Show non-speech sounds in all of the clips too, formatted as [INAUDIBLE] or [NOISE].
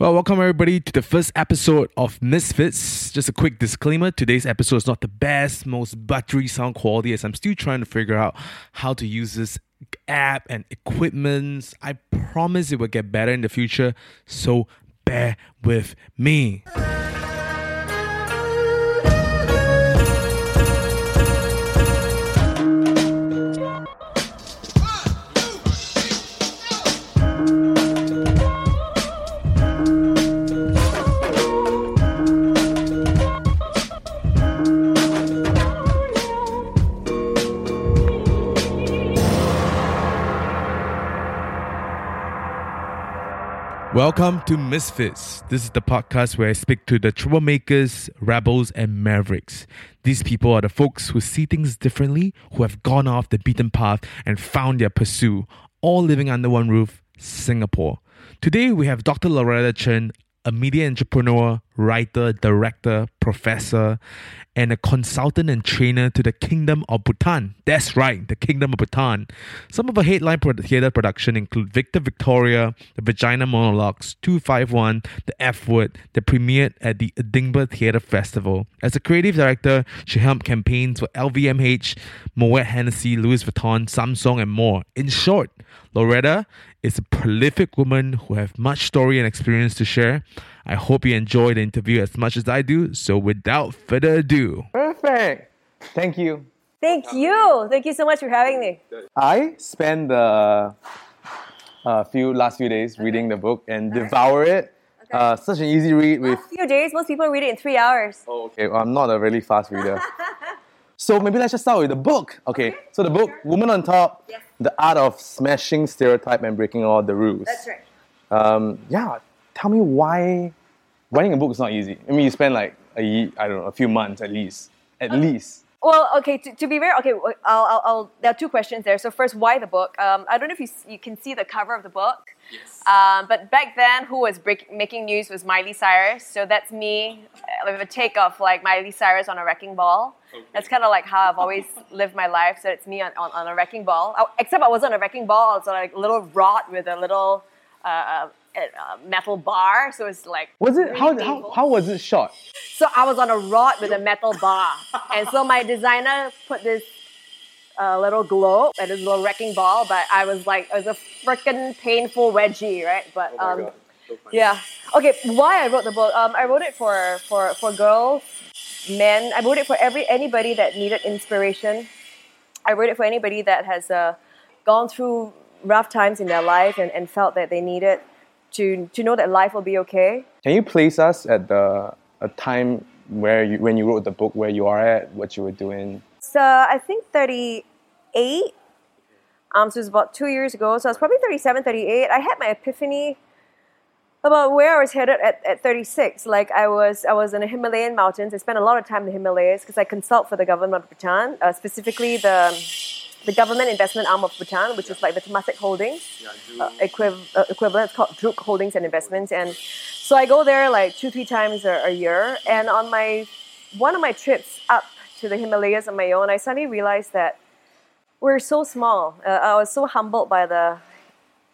Well, welcome everybody to the first episode of Misfits. Just a quick disclaimer today's episode is not the best, most buttery sound quality as I'm still trying to figure out how to use this app and equipment. I promise it will get better in the future, so bear with me. Welcome to Misfits. This is the podcast where I speak to the troublemakers, rebels, and mavericks. These people are the folks who see things differently, who have gone off the beaten path and found their pursuit, all living under one roof, Singapore. Today we have Dr. Loretta Chen, a media entrepreneur, writer, director, professor, and a consultant and trainer to the Kingdom of Bhutan. That's right, the Kingdom of Bhutan. Some of her headline theater production include Victor Victoria, The Vagina Monologues, 251, The F Word, that premiered at the Edinburgh Theatre Festival. As a creative director, she helped campaigns for LVMH, Moet Hennessy, Louis Vuitton, Samsung, and more. In short, Loretta is a prolific woman who has much story and experience to share. I hope you enjoy the interview as much as I do. So without further ado, Perfect. Thank you. Thank you. Thank you so much for having me. I spent the uh, few last few days reading the book and devour it. Uh, such an easy read with. A few days, most people read it in three hours. Oh, okay. Well, I'm not a really fast reader. [LAUGHS] so maybe let's just start with the book. Okay. So the book, Woman on Top, Yes. the art of smashing stereotype and breaking all the rules. That's right. Um, yeah. Tell me why writing a book is not easy. I mean, you spend like a ye- I don't know, a few months at least. At least. Well, okay. To, to be fair, okay, I'll, I'll, I'll, there are two questions there. So first, why the book? Um, I don't know if you, you can see the cover of the book. Yes. Um, but back then, who was break, making news was Miley Cyrus. So that's me uh, with a take of like Miley Cyrus on a wrecking ball. Okay. That's kind of like how I've always [LAUGHS] lived my life. So it's me on, on, on a wrecking ball. Oh, except I wasn't on a wrecking ball. I was on like a little rod with a little uh, uh, metal bar. So it's like Was it really how, how how was it shot? So I was on a rod with a metal bar. and so my designer put this uh, little globe and this little wrecking ball, but I was like, it was a freaking painful wedgie, right? But Oh um, yeah. Okay, why I wrote the book? Um, I wrote it for, for, for girls, men. I wrote it for every anybody that needed inspiration. I wrote it for anybody that has uh, gone through rough times in their life and, and felt that they needed to, to know that life will be okay. Can you place us at the a time where you when you wrote the book where you are at, what you were doing? So I think 38. Um, so it was about two years ago. So I was probably 37, 38. I had my epiphany about where I was headed at, at 36. Like I was, I was in the Himalayan mountains. I spent a lot of time in the Himalayas because I consult for the government of Bhutan, uh, specifically the the government investment arm of Bhutan, which is like the Temasek Holdings uh, equiv- uh, equivalent. It's called Druk Holdings and Investments. And so I go there like two, three times a, a year. And on my one of my trips up to the Himalayas on my own, I suddenly realized that we're so small. Uh, I was so humbled by the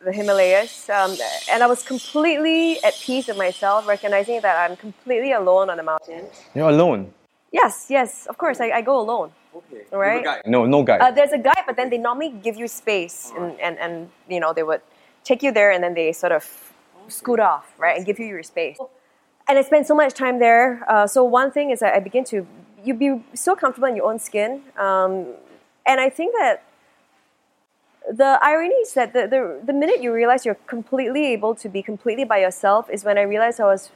the Himalayas, um, and I was completely at peace with myself, recognizing that I'm completely alone on the mountain. You're alone. Yes, yes, of course, I, I go alone. Okay. All right. No, no guide. Uh, there's a guide, but then they normally give you space, and, and, and you know they would take you there, and then they sort of scoot off, right, and give you your space. And I spent so much time there. Uh, so one thing is that I begin to you be so comfortable in your own skin, um, and I think that the irony is that the, the the minute you realize you're completely able to be completely by yourself is when I realized I was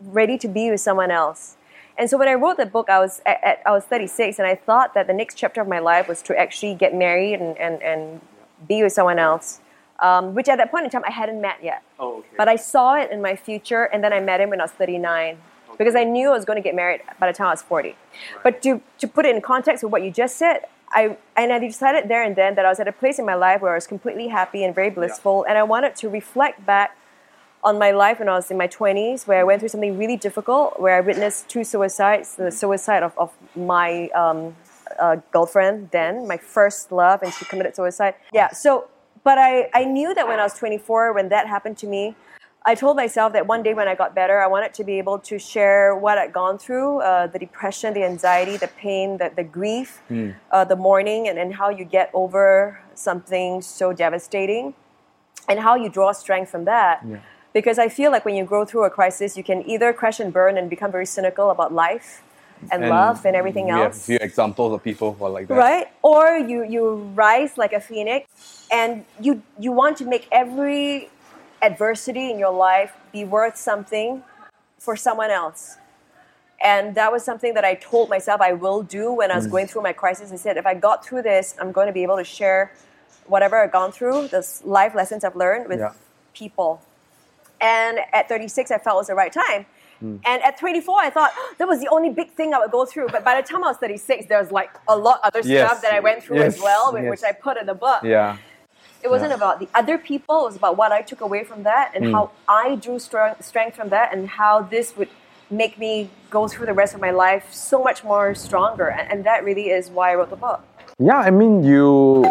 ready to be with someone else. And so when I wrote the book, I was at, at, I was 36, and I thought that the next chapter of my life was to actually get married and, and, and be with someone else, um, which at that point in time I hadn't met yet. oh, okay. But I saw it in my future, and then I met him when I was 39 because I knew I was going to get married by the time I was 40. But to, to put it in context with what you just said, I, and I decided there and then that I was at a place in my life where I was completely happy and very blissful, and I wanted to reflect back on my life when I was in my 20s, where I went through something really difficult, where I witnessed two suicides the suicide of, of my um, uh, girlfriend then, my first love, and she committed suicide. Yeah, so, but I, I knew that when I was 24, when that happened to me, I told myself that one day when I got better, I wanted to be able to share what I'd gone through uh, the depression, the anxiety, the pain, the, the grief, uh, the mourning, and, and how you get over something so devastating and how you draw strength from that. Yeah. Because I feel like when you go through a crisis, you can either crash and burn and become very cynical about life and, love and everything we else. have a few examples of people who are like that. Right? Or you, you rise like a phoenix and you, you want to make every adversity in your life be worth something for someone else. And that was something that I told myself I will do when I Mm. was going through my crisis. I said, if I got through this, I'm going to be able to share whatever I've gone through, the life lessons I've learned with Yeah. people. And at 36, I felt it was the right time. Mm. And at 24, I thought [GASPS] that was the only big thing I would go through. But by the time I was 36, there was like a lot other Yes. stuff that I went through as well, Yes. which I put in the book. Yeah. It wasn't Yeah. about the other people, it was about what I took away from that and how I drew strong, strength from that and how this would make me go through the rest of my life so much more stronger. And, and that really is why I wrote the book. Yeah, I mean, you.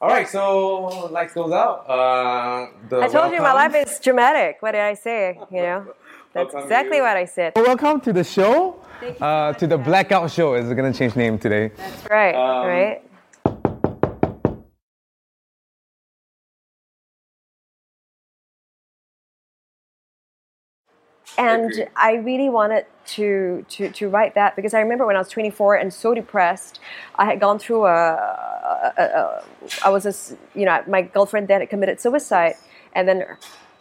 All right, so lights goes out. Uh, the I told you my life is dramatic. What did I say? You know, [LAUGHS] that's Welcome exactly what I said. Welcome to the show. Thank you Uh, to the blackout show. It's gonna change name today. That's right, Um, right? And. I really wanted to, to, to write that because I remember when I was 24 and so depressed, I had gone through a, a, a, a I was a, you know, my girlfriend then had committed suicide. And then,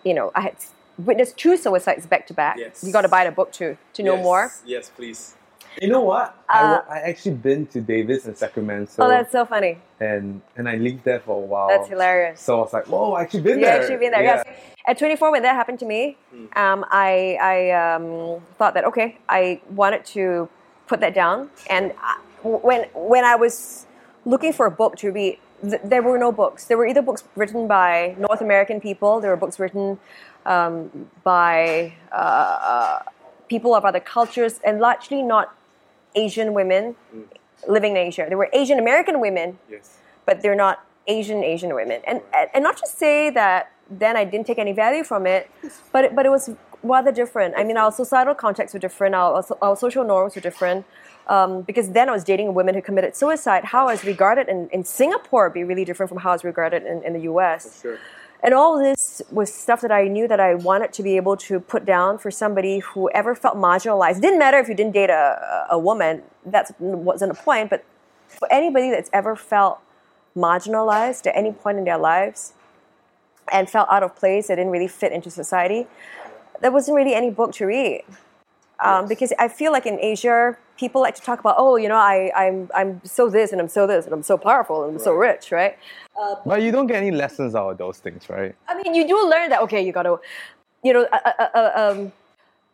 you know, I had witnessed two suicides back to back. Yes. You got to buy the book too to know more. Yes, please. You know what? I, I actually been to Davis in Sacramento, Uh, Oh, that's so funny. and and I lived there for a while. That's hilarious. So I was like, whoa, I actually been You there. actually been there, Yeah. yes. At 24, when that happened to me, um, I, I um, thought that okay, I wanted to put that down. And I, when when I was looking for a book to read, th- there were no books. There were either books written by North American people, there were books written um, by uh, uh, people of other cultures, and largely not Asian women living in Asia. There were Asian American women Yes. but they're not Asian Asian women. And and not to say that then I didn't take any value from it, [LAUGHS] but it, but it was rather different. I mean, our societal contexts were different. Our our social norms were different. Um, because then I was dating a woman who committed suicide. How I was regarded in, in Singapore would be really different from how I was regarded in, in the US. Sure. And all this was stuff that I knew that I wanted to be able to put down for somebody who ever felt marginalized. It didn't matter if you didn't date a, a woman, that wasn't a point, but for anybody that's ever felt marginalized at any point in their lives and felt out of place, they didn't really fit into society, there wasn't really any book to read. Um, because I feel like in Asia, people like to talk about, oh, you know, I, I'm, I'm so this and I'm so this and I'm so powerful and I'm so rich, right? But you don't get any lessons out of those things, right? I mean, you do learn that, okay, you got to, you know, a, a, a, um,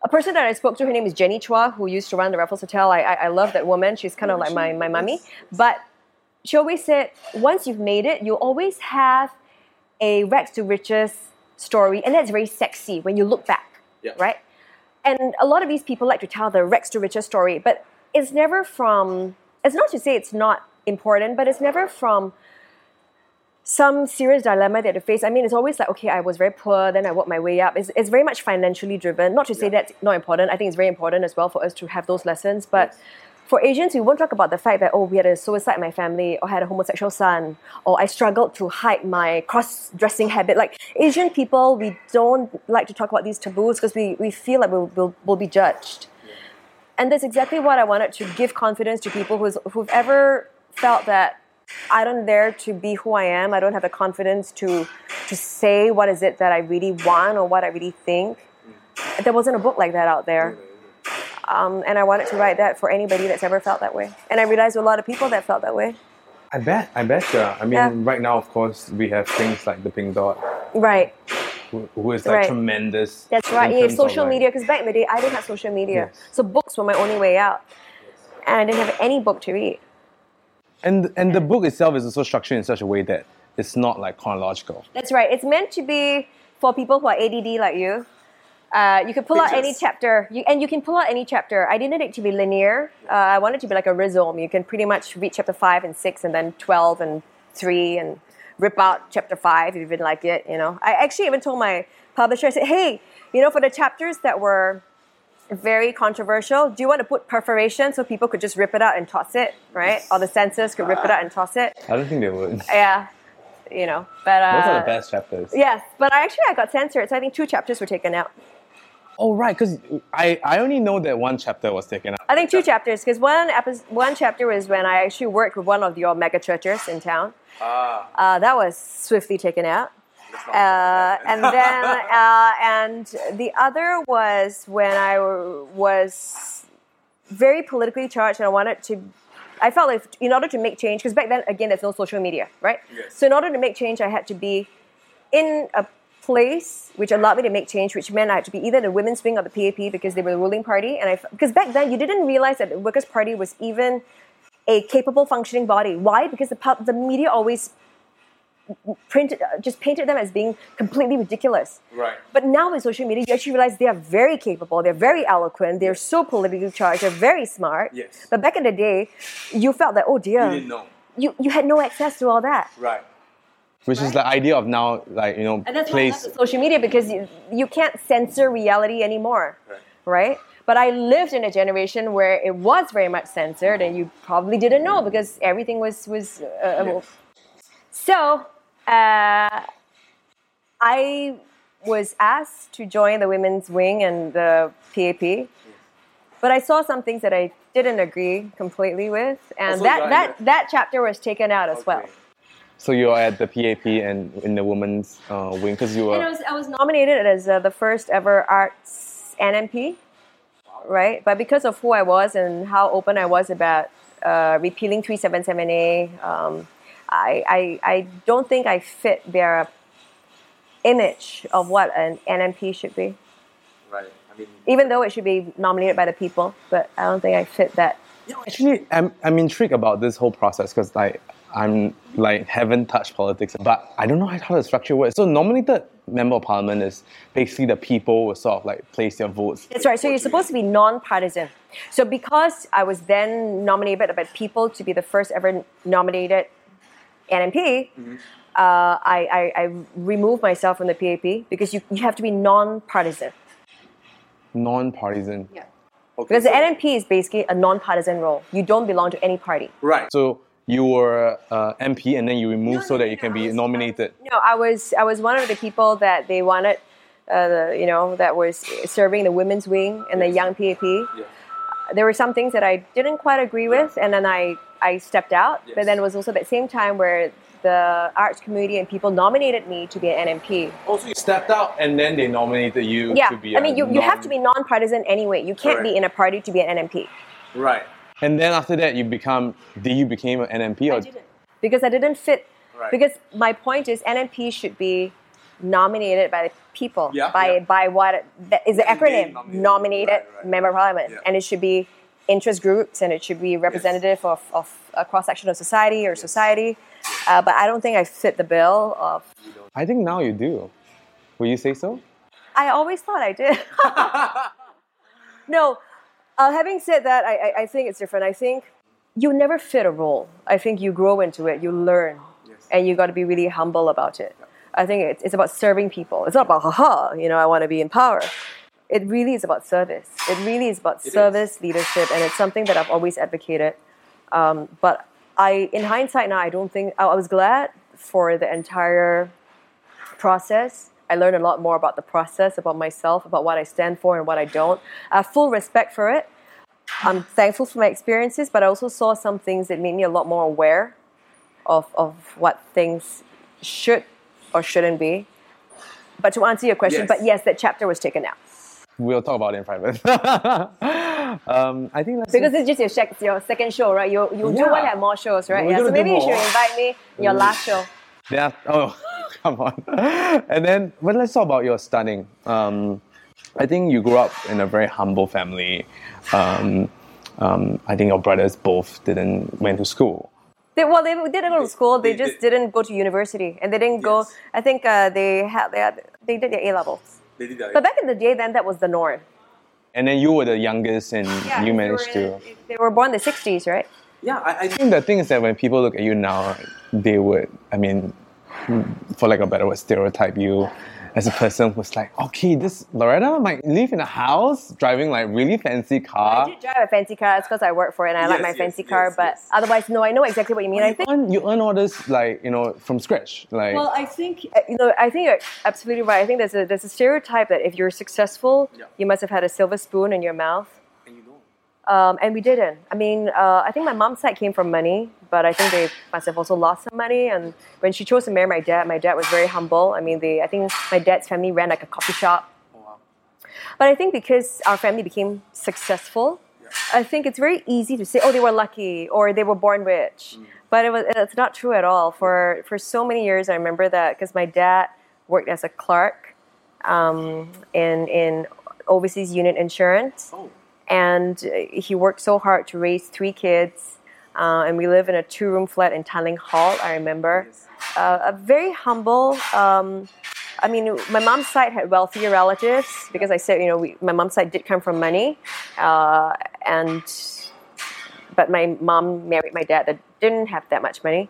a person that I spoke to, her name is Jennie Chua, who used to run the Raffles Hotel. I, I, I love that woman. She's kind of like my, my mummy. But she always said, once you've made it, you'll always have a rags to riches story. And that's very sexy when you look back, Yeah. right? And a lot of these people like to tell the rags to riches story, but it's never from, it's not to say it's not important, but it's never from some serious dilemma that they face. I mean, it's always like, okay, I was very poor, then I worked my way up. It's, it's very much financially driven. Not to say that's not important. I think it's very important as well for us to have those lessons. But for Asians, we won't talk about the fact that, oh, we had a suicide in my family, or had a homosexual son, or I struggled to hide my cross dressing habit. Like Asian people, we don't like to talk about these taboos because we, we feel like we'll, we'll, we'll be judged. And that's exactly what I wanted to give confidence to people who's, who've ever felt that I don't dare to be who I am. I don't have the confidence to to say what is it that I really want or what I really think. There wasn't a book like that out there. Um, and I wanted to write that for anybody that's ever felt that way. And I realized a lot of people that felt that way. I bet, I bet you. I mean, Yeah. right now, of course, we have things like the Pink Dot, Right. Who, who is like Right. tremendous. That's right. in You have terms of, social media because back in the day I didn't have social media. Yes. So books were my only way out. And I didn't have any book to read. And and the book itself is also structured in such a way that it's not like chronological. That's right. It's meant to be for people who are ADD like you, Uh, you can pull out any chapter, you, and you can pull out any chapter. I didn't need it to be linear. Uh, I wanted it to be like a rhizome. You can pretty much read chapter five and six, and then twelve and three, and rip out chapter five if you didn't like it. You know, I actually even told my publisher, I said, "Hey, you know, for the chapters that were very controversial, do you want to put perforation so people could just rip it out and toss it, right? Or the censors could rip it out and toss it? I don't think they would. Yeah, you know, but uh, Those are the best chapters. Yes, but I actually I got censored, so I think two chapters were taken out. Oh right, because I, I only know that one chapter was taken out. I think two chapters because one episode, one chapter was when I actually worked with one of your mega churches in town. Ah. Uh, that was swiftly taken out. Uh, and then [LAUGHS] uh, and the other was when I w- was very politically charged and I wanted to. I felt like in order to make change, because back then again there's no social media, right? Yes. So in order to make change, I had to be in a place which allowed me to make change, which meant I had to be either the women's wing or the PAP because they were the ruling party, and I because back then you didn't realize that the Workers' Party was even a capable functioning body. Why? Because the pub, the media always printed uh, just painted them as being completely ridiculous. Right. But now with social media, you actually realize they are very capable, they're very eloquent, they're so politically charged, they're very smart. Yes. But back in the day, you felt that, oh dear, you know. you, you had no access to all that. Right. Which is the idea of now, like you know, And that's why place. the social media because you, you can't censor reality anymore, right. But I lived in a generation where it was very much censored, and you probably didn't know because everything was was. Uh, So, uh, I was asked to join the women's wing and the PAP, but I saw some things that I didn't agree completely with, and that that that chapter was taken out as well. So you're at the PAP and in the women's uh, wing because you And I were. was, I was nominated as uh, the first ever arts NMP, right? But because of who I was and how open I was about uh, repealing 377A, um, I, I, I don't think I fit their image of what an NMP should be. Right. I mean, Even though it should be nominated by the people, but I don't think I fit that. actually, I'm I'm intrigued about this whole process because like I'm like haven't touched politics, but I don't know how the structure works. So nominated member of parliament is basically the people will sort of like place their votes. That's right. So you're supposed to be non-partisan. So because I was then nominated by people to be the first ever nominated NMP, uh, I, I, I removed myself from the PAP because you, you have to be non-partisan. Non-partisan. Yeah. Okay. Because the NMP is basically a non-partisan role. You don't belong to any party. Right. So you were uh, MP and then you removed so that you can be nominated. No, I was I was one of the people that they wanted, uh, the, you know, that was serving the women's wing and the young PAP. There were some things that I didn't quite agree with, and then I I stepped out. But then it was also that same time where the arts community and people nominated me to be an NMP. Also, you stepped out and then they nominated you Yeah, to be. I mean, you, you have to be non-partisan anyway. You can't be in a party to be an NMP. right. And then after that, you become. Did you became an NMP or? because I didn't fit. Right. Because my point is, NMP should be nominated by the people, Yeah, by yeah. by what that is the acronym nominated. nominated Right, right, member of parliament, Yeah. and it should be interest groups and it should be representative of, of a cross section of society or society. Uh, but I don't think I fit the bill of. I think now you do. Will you say so? I always thought I did. [LAUGHS] no, uh, having said that, I, I, I think it's different. I think you never fit a role. I think you grow into it, you learn, and you got to be really humble about it. I think it's, it's about serving people. It's not about, haha, you know, I want to be in power. It really is about service. It really is about service, leadership, and it's something that I've always advocated. Um, but I, in hindsight now, I don't think, I, I was glad for the entire process. I learned a lot more about the process, about myself, about what I stand for and what I don't. I have full respect for it. I'm thankful for my experiences, but I also saw some things that made me a lot more aware of, of what things should or shouldn't be. But to answer your question, Yes. but yes, that chapter was taken out. We'll talk about it in private. [LAUGHS] um, I think that's Because it's just your, sec- your second show, right? You, you do want to have more shows, right? We're yeah, so maybe you should invite me your last show. Yeah. Oh, [LAUGHS] come on. And then, but let's talk about your stunning. Um, I think you grew up in a very humble family. Um, um, I think your brothers both didn't went to school. They, well, they didn't go to school. They, they just did. didn't go to university, and they didn't go. I think uh, they had they had they did their A levels. They did that. But back in the day, then that was the norm. And then you were the youngest, and Yeah, you managed to. in- if They were born in the 60s, right? yeah, I, I I think the thing is that when people look at you now, they would, I mean, for lack of a better word, stereotype you as a person who's like, okay, this Loretta might live in a house driving like really fancy I car. did drive a fancy car. It's because I work for it and I like my yes, fancy yes, car. But yes. otherwise, no, I know exactly what you mean. I You think. earn, you earn all this like you know from scratch, like Well, I think uh, you know. I think you're absolutely right. I think there's a there's a stereotype that if you're successful, Yeah. you must have had a silver spoon in your mouth. And. Um, and we didn't. I mean, uh, I think my mom's side came from money, but I think they must have also lost some money. And when she chose to marry my dad, my dad was very humble. I mean, they, I think my dad's family ran like a coffee shop. Oh, wow. But I think because our family became successful, I think it's very easy to say, oh, they were lucky or they were born rich. But it was, it's not true at all. For, for so many years, I remember that because my dad worked as a clerk um, in, in overseas unit insurance Oh, and uh, he worked so hard to raise three kids. Uh, and we live in a two-room flat in Tanglin Halt. I remember uh, a very humble. Um, I mean, my mom's side had wealthier relatives because I said, you know, we, my mom's side did come from money, uh, and but my mom married my dad that didn't have that much money,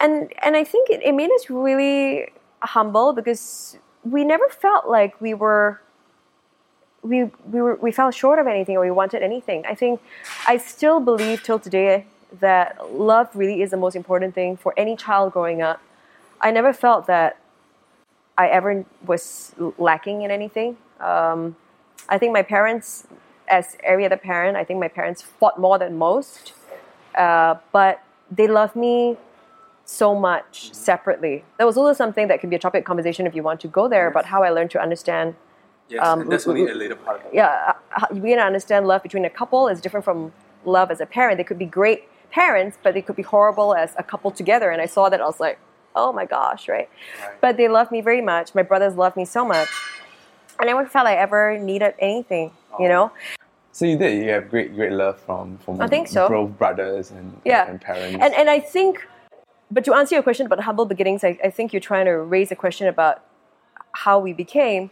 and and I think it, it made us really humble because we never felt like we were we we were we fell short of anything or we wanted anything. I think I still believe till today that love really is the most important thing for any child growing up. I never felt that I ever was lacking in anything. Um, I think my parents, as every other parent, I think my parents fought more than most, uh, but they loved me so much separately. That was also something that could be a topic of conversation if you want to go there about how I learned to understand yes, Um, and that's only a later part. Of it. yeah, we you begin to understand love between a couple is different from love as a parent. They could be great parents, but they could be horrible as a couple together. And I saw that I was like, oh my gosh, right? Right. But they love me very much. My brothers love me so much. And I never felt I ever needed anything, you know? so you did. You have great great love from from I think so. both brothers and Yeah. and parents. And, and I think, but to answer your question about humble beginnings, I, I think you're trying to raise a question about how we became.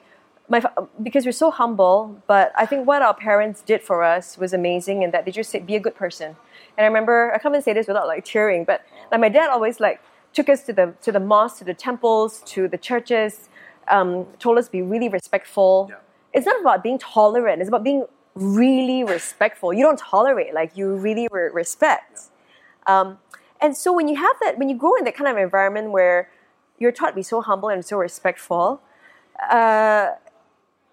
My, because we're so humble, but I think what our parents did for us was amazing and that they just said, be a good person. And I remember, I can't even say this without like cheering, but like my dad always like took us to the, to the mosques, to the temples, to the churches, um, told us to be really respectful. Yeah. It's not about being tolerant, it's about being really respectful. You don't tolerate, like you really re- respect. Um, and so when you have that, when you grow in that kind of environment where you're taught to be so humble and so respectful, uh,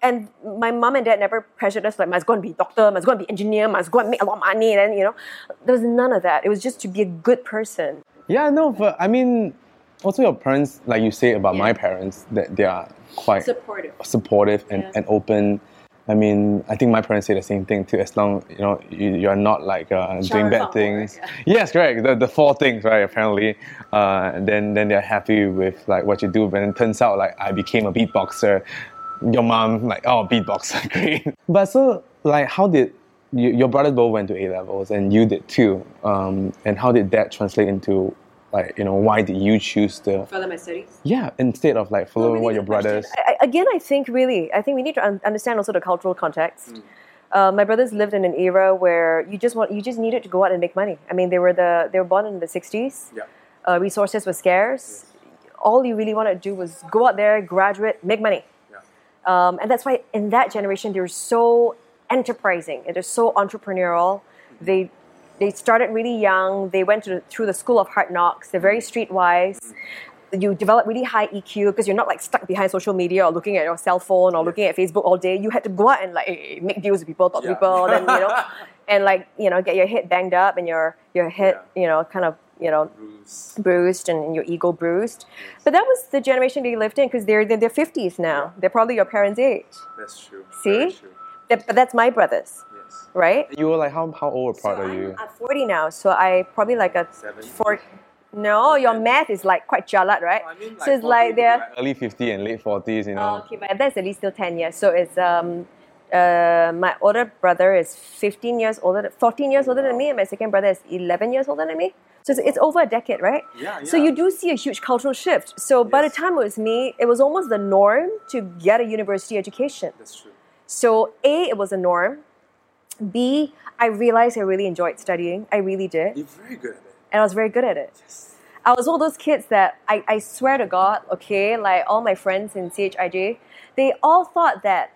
and my mom and dad never pressured us like must go and be a doctor, must go and be engineer, must go and make a lot of money. Then you know, there was none of that. It was just to be a good person. yeah, no, but I mean, also your parents, like you say about my parents, that they are quite Supportive. supportive and, Yeah. and open. I mean, I think my parents say the same thing too. As long you know you, are not like uh, doing bad things. Hor, Yes, correct. The, the four things, right? Apparently, uh, then then they're happy with like what you do. But it turns out like I became a beatboxer. Your mom like oh beatbox [LAUGHS] great. But so like how did you, your brothers both went to A levels and you did too? Um, and how did that translate into like you know why did you choose to Further my studies. yeah instead of like following what your brothers? I, again, I think really, I think we need to un- understand also the cultural context. Uh, my brothers lived in an era where you just want, you just needed to go out and make money. I mean, they were the they were born in the '60s. Yeah. Uh, resources were scarce. All you really wanted to do was go out there, graduate, make money. Yeah. Um, and that's why in that generation they're so enterprising. They're so entrepreneurial. They they started really young. They went to, through the school of hard knocks. They're very streetwise. You develop really high EQ because you're not like stuck behind social media or looking at your cell phone or looking at Facebook all day. You had to go out and like eh, make deals with people, talk to people, then you know, [LAUGHS] and like you know, get your head banged up and your your head you know kind of you know Bruce. bruised and your ego bruised. But that was the generation they lived in because they're in their fifties now. They're probably your parents' age. That's true. See? Very true. That- But that's my brothers, Yes. right? You were like how how old apart So are you? I'm, I'm 40 now, so I probably like a Seven. four. No, your math is like quite jalat, right? I mean, so it's like they're early 50 and late 40s, you know. Oh, okay, but that's at least still 10 years. So it's um, Uh, my older brother is 15 years older, 14 years older than me, and my second brother is 11 years older than me. So it's, it's over a decade, right? Yeah, So you do see a huge cultural shift. So by the time it was me, it was almost the norm to get a university education. That's true. So A, it was a norm. B, I realized I really enjoyed studying. I really did. You're very good at it. And I was very good at it. Yes. I was one of those kids that I, I swear to God, okay, like all my friends in CHIJ, they all thought that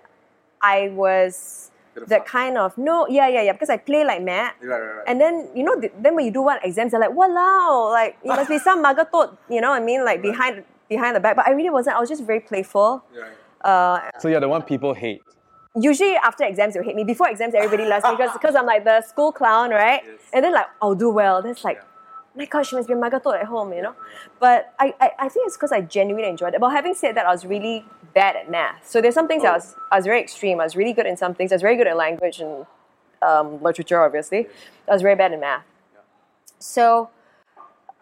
I was that fun. kind of no, yeah, yeah, yeah, because I play like mad. Right, right, right. And then you know, th- then when you do one exams, they're like, "Wow!" Like it must be [LAUGHS] some magatot, you know what I mean? Like behind behind the back. But I really wasn't. I was just very playful. Right. Uh, So you're the one people hate. usually after exams they'll hate me. Before exams, everybody loves me because [LAUGHS] because I'm like the school clown, right? Yes. And then like I'll do well. That's it's like, my gosh, she must be a magatot at home, you know. But I, I, I think it's because I genuinely enjoyed it. But having said that, I was really bad at math. So there's some things that I was I was very extreme. I was really good in some things. I was very good at language and um, literature, obviously. I was very bad in math. So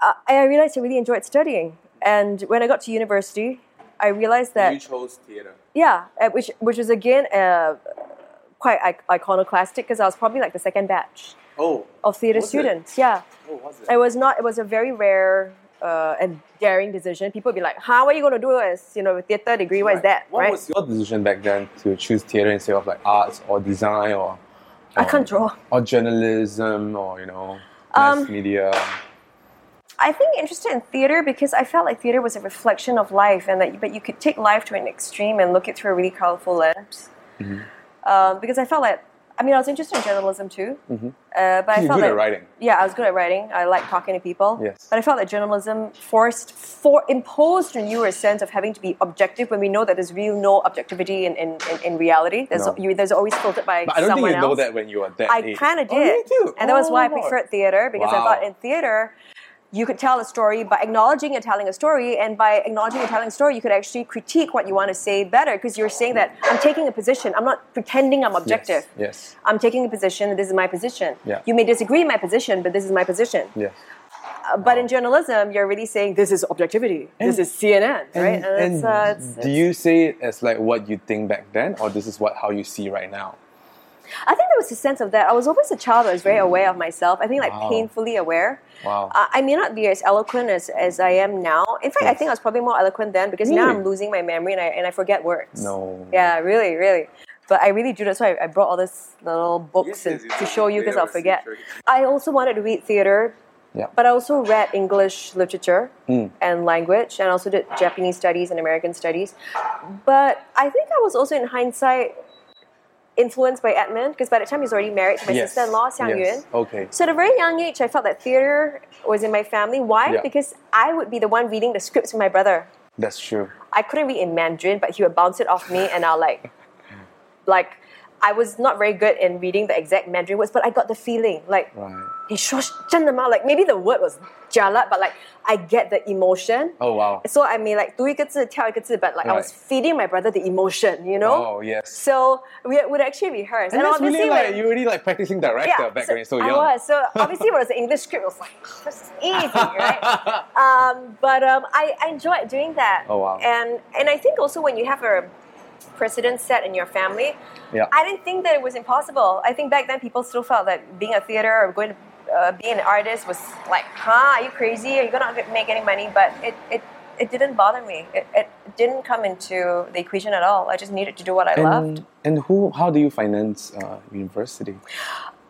uh, I realized I really enjoyed studying. And when I got to university, I realized that you chose theater. yeah, which which was again uh, quite iconoclastic because I was probably like the second batch Oh. of theater Was it? students. Yeah, Oh, was it? it was not. It was a very rare uh, and daring decision. People would be like, "Huh, what are you going to do as you know a theater degree? What is Right. that?" What right? was your decision back then to choose theater instead of like arts or design or? I can't draw. Or journalism or you know mass Um, media. I think interested in theater because I felt like theater was a reflection of life, and that but you could take life to an extreme and look it through a really colorful lens. Mm-hmm. Um, because I felt like, I mean, I was interested in journalism too, uh, but I Mm-hmm. You're felt good like at writing. Yeah, I was good at writing. I like talking to people. Yes. But I felt that journalism forced, for imposed on you a sense of having to be objective when we know that there's real no objectivity in, in, in, in reality. There's, No. you, there's always filtered by But I don't think you know that when you were that I kind of Oh, did. too? And that was Oh, why I preferred theater because I thought in theater, you could tell a story by acknowledging and telling a story, and by acknowledging and telling a story, you could actually critique what you want to say better because you're saying that I'm taking a position. I'm not pretending I'm objective. Yes. I'm taking a position, this is my position. Yeah. You may disagree with my position, but this is my position. Yes. Uh, but in journalism, you're really saying this is objectivity. this is CNN, right? And, and uh, it's- do you say it as like what you think back then, or this is what how you see right now? I think there was a sense of that. I was always a child I was very aware of myself. I think like Wow. painfully aware. Wow. Uh, I may not be as eloquent as, as I am now. In fact, I think I was probably more eloquent then because now I'm losing my memory and I, and I forget words. No. Yeah, really, really. But I really do. That's why I, I brought all these little books Yes, and, yes, yes. to show you because I'll forget. I also wanted to read theater, Yeah. but I also read English literature Mm. and language, and also did Japanese studies and American studies. But I think I was also, in hindsight, influenced by Edmund because by the time he's already married to my Yes. sister-in-law, Xiang yes. Yun. Okay. So at a very young age, I felt that theater was in my family. Why? Yeah. Because I would be the one reading the scripts with my brother. That's true. I couldn't read in Mandarin, but he would bounce it off me, and I'll like, [LAUGHS] like, I was not very good in reading the exact Mandarin words, but I got the feeling like, Right. 你说真的吗? like maybe the word was jialat, but like I get the emotion. Oh wow. So I may like 读一个字跳一个字, but like I was Right. feeding my brother the emotion, you know. Oh yes. So we would actually rehearse, And that's really obviously like when- you really like practicing director back when you're so I young. was. So obviously, when it was an English script, it was like, [LAUGHS] this is easy, right? [LAUGHS] um, but um, I, I enjoyed doing that. Oh, wow. And and I think also when you have a precedent set in your family, Yeah. I didn't think that it was impossible. I think back then people still felt that being a theater or going to uh, being an artist was like, huh, are you crazy? Are you gonna make any money? But it it, it didn't bother me. It, it didn't come into the equation at all. I just needed to do what I loved. and, and who? How do you finance uh, university?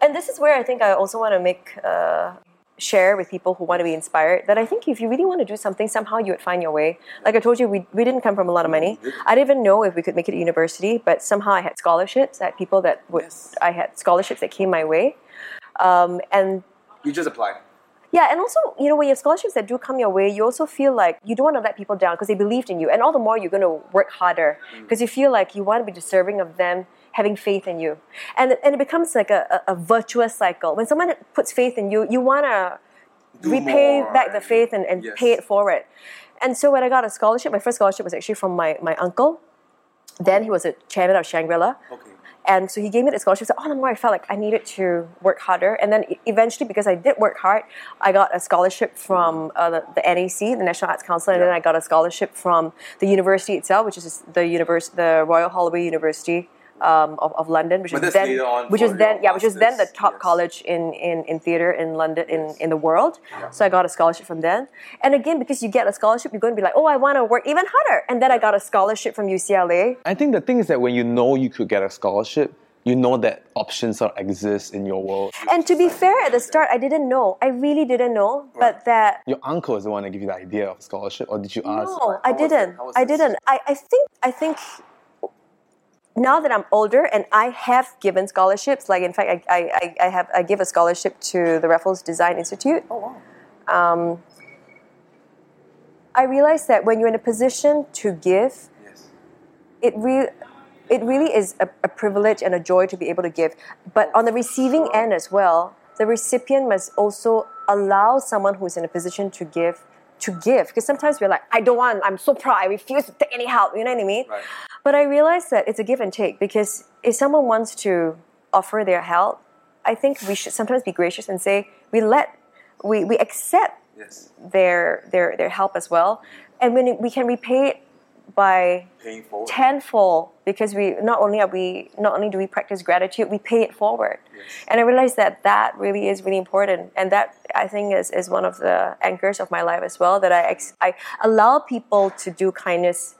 and this is where I think I also want to make uh, share with people who want to be inspired that I think if you really want to do something, somehow you would find your way. Like I told you, we, we didn't come from a lot of money. I didn't even know if we could make it to university, but somehow I had scholarships. I had people that would. Yes. I had scholarships that came my way, um, and You just apply. yeah, and also, you know, when you have scholarships that do come your way, you also feel like you don't want to let people down because they believed in you. And all the more you're going to work harder because you feel like you want to be deserving of them having faith in you. And, and it becomes like a, a, a virtuous cycle. When someone puts faith in you, you want to repay more back the faith and, and yes. pay it forward. And so when I got a scholarship, my first scholarship was actually from my, my uncle. Then he was a chairman of Shangri-La. Okay. And so he gave me the scholarship. So all the more I felt like I needed to work harder. And then eventually, because I did work hard, I got a scholarship from uh, the, the NAC, the National Arts Council, and then I got a scholarship from the university itself, which is the univers- the Royal Holloway University um, of, of London, which But was then, which for was then, your yeah, which was then the top yes. college in, in, in theater in London in, in the world. So I got a scholarship from then. And again, because you get a scholarship, you're going to be like, oh, I want to work even harder. And then I got a scholarship from UCLA. I think the thing is that when you know you could get a scholarship, you know that options sort of exist in your world. And to be fair, at the start, I didn't know. I really didn't know. But that Your uncle is the one that gave you the idea of scholarship, or did you ask? No, I didn't. I didn't. I, I think I think now that I'm older and I have given scholarships, like in fact I, I, I- I have I give a scholarship to the Raffles Design Institute. Oh wow. Um, I realize that when you're in a position to give, Yes. it really it really is a, a privilege and a joy to be able to give. But on the receiving end as well, the recipient must also allow someone who's in a position to give to give. Because sometimes we're like, I don't want, I'm so proud, I refuse to take any help, you know what I mean? Right. But I realize that it's a give and take because if someone wants to offer their help, I think we should sometimes be gracious and say, we let we, we accept Yes. their their their help as well. And when we can repay it by Paying forward. tenfold because we not only are we not only do we practice gratitude we pay it forward and i realized that that really is really important and that i think is, is one of the anchors of my life as well that i ex- i allow people to do kindness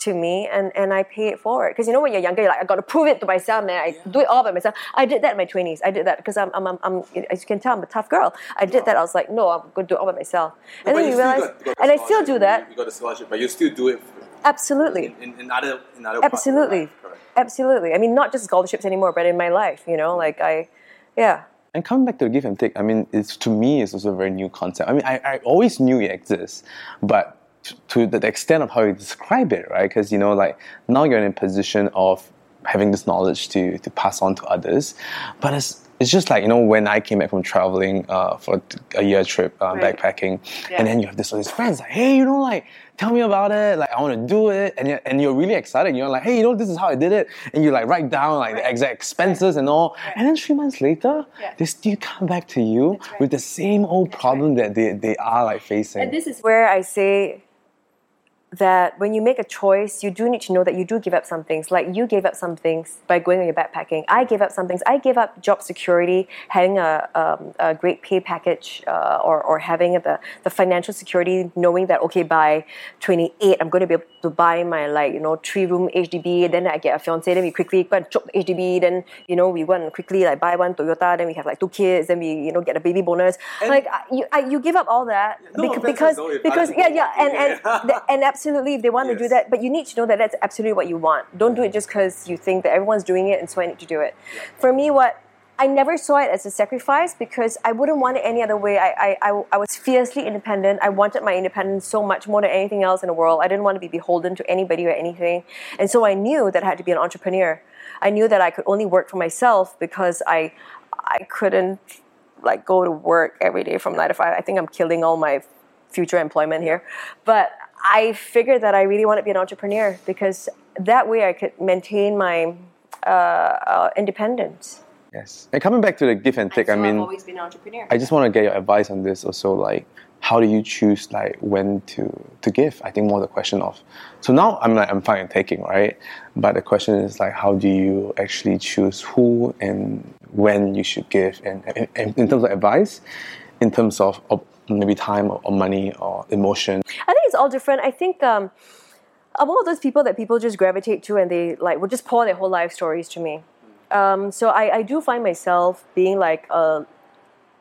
to me and, and I pay it forward. Because you know when you're younger, you're like, I gotta prove it to myself, man. I do it all by myself. I did that in my twenties. I did that because I'm, I'm, I'm, I'm as you can tell, I'm a tough girl. I did that. I was like, no, I'm gonna do it all by myself. and then you realize, and I still do that. You got the scholarship, but you still do it Absolutely. in, in other in other parts of your Absolutely. life. Absolutely. I mean, not just scholarships anymore, but in my life, you know, like I, yeah. And coming back to the give and take, I mean, it's to me, it's also a very new concept. I mean, I, I always knew it exists, but t- to the extent of how you describe it, right? Because you know, like now you're in a position of having this knowledge to to pass on to others, but it's it's just like you know when I came back from traveling uh, for a year trip uh, Right. backpacking, Yeah. and then you have this all these friends like, hey, you know, like tell me about it, like I want to do it, and you're, and you're really excited. You're like, hey, you know, this is how I did it, and you like write down like the exact expenses and all, and then three months later, Yeah. they still come back to you right. with the same old problem that they, they are like facing. And this is where I say that when you make a choice, you do need to know that you do give up some things. Like you gave up some things by going on your backpacking. I gave up some things. I gave up job security, having a, um, a great pay package, uh, or, or having the, the financial security, knowing that, okay, by 28, I'm going to be able to buy my, like, you know, three room HDB. Then I get a fiance. Then we quickly go and chop the HDB. Then, you know, we go and quickly, like, buy one Toyota. Then we have, like, two kids. Then we, you know, get a baby bonus. like, I- you, I, you give up all that No bec- because, because, yeah, yeah. want And, and, [LAUGHS] and absolutely, if they want to do that, but you need to know that that's absolutely what you want. Don't do it mm-hmm. just because you think that everyone's doing it and so I need to do it. For me, what I never saw it as a sacrifice because I wouldn't want it any other way. I, I, I, I was fiercely independent. I wanted my independence so much more than anything else in the world. I didn't want to be beholden to anybody or anything. And so I knew that I had to be an entrepreneur. I knew that I could only work for myself because I, I couldn't like go to work every day from nine to five. I think I'm killing all my future employment here. But I figured that I really want to be an entrepreneur because that way I could maintain my uh, uh, independence. yes. And coming back to the give and take, I mean, I've always been an entrepreneur. I just want to get your advice on this also like how do you choose like when to to give i think more the question of so now i'm like i'm fine in taking right but the question is like how do you actually choose who and when you should give and, and- and in terms of advice in terms of, of maybe time or, or money or emotion I think it's all different. I think um, I'm one of those people that people just gravitate to and they like will just pour their whole life stories to me. Um, so I, I do find myself being like a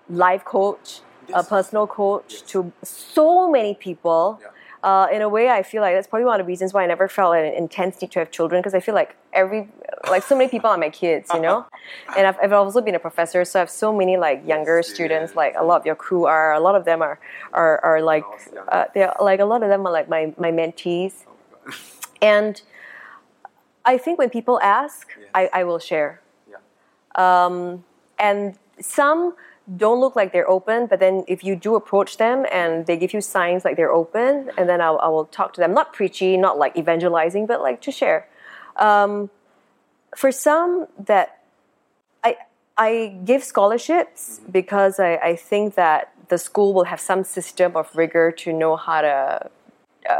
life coach, a personal coach to so many people. Uh, in a way, I feel like that's probably one of the reasons why I never felt an intense need to have children because I feel like every, like so many people are my kids, you know. [LAUGHS] and I've, I've also been a professor, so I have so many like younger students. Like a lot of your crew are, a lot of them are, are, are like, uh, they're like a lot of them are like my my mentees, and I think when people ask, I, I will share. Um, and some don't look like they're open, but then if you do approach them and they give you signs like they're open, and then I'll, I will talk to them. Not preachy, not like evangelizing, but like to share. Um, for some that I I give scholarships because I, I think that the school will have some system of rigor to know how to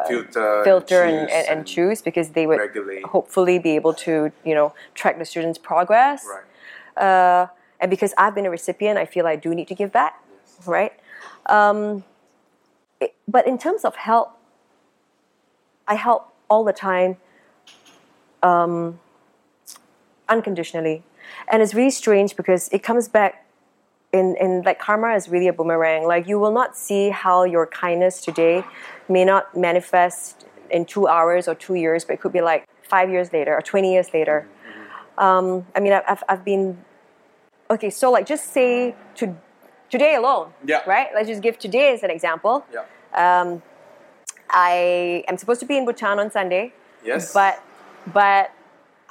filter, filter and, and, and choose because they would regulate. hopefully be able to you know track the students' progress. Right. Uh, and because I've been a recipient, I feel I do need to give back, right? Um, it- but in terms of help, I help all the time, um, unconditionally, and it's really strange because it comes back in, in like karma is really a boomerang. Like you will not see how your kindness today may not manifest in two hours or two years, but it could be like five years later or twenty years later. Um, I mean, I've, I've been okay. So like, just say to today alone, Yeah. right? Let's just give today as an example. Yeah. Um, I am supposed to be in Bhutan on Sunday, Yes. but but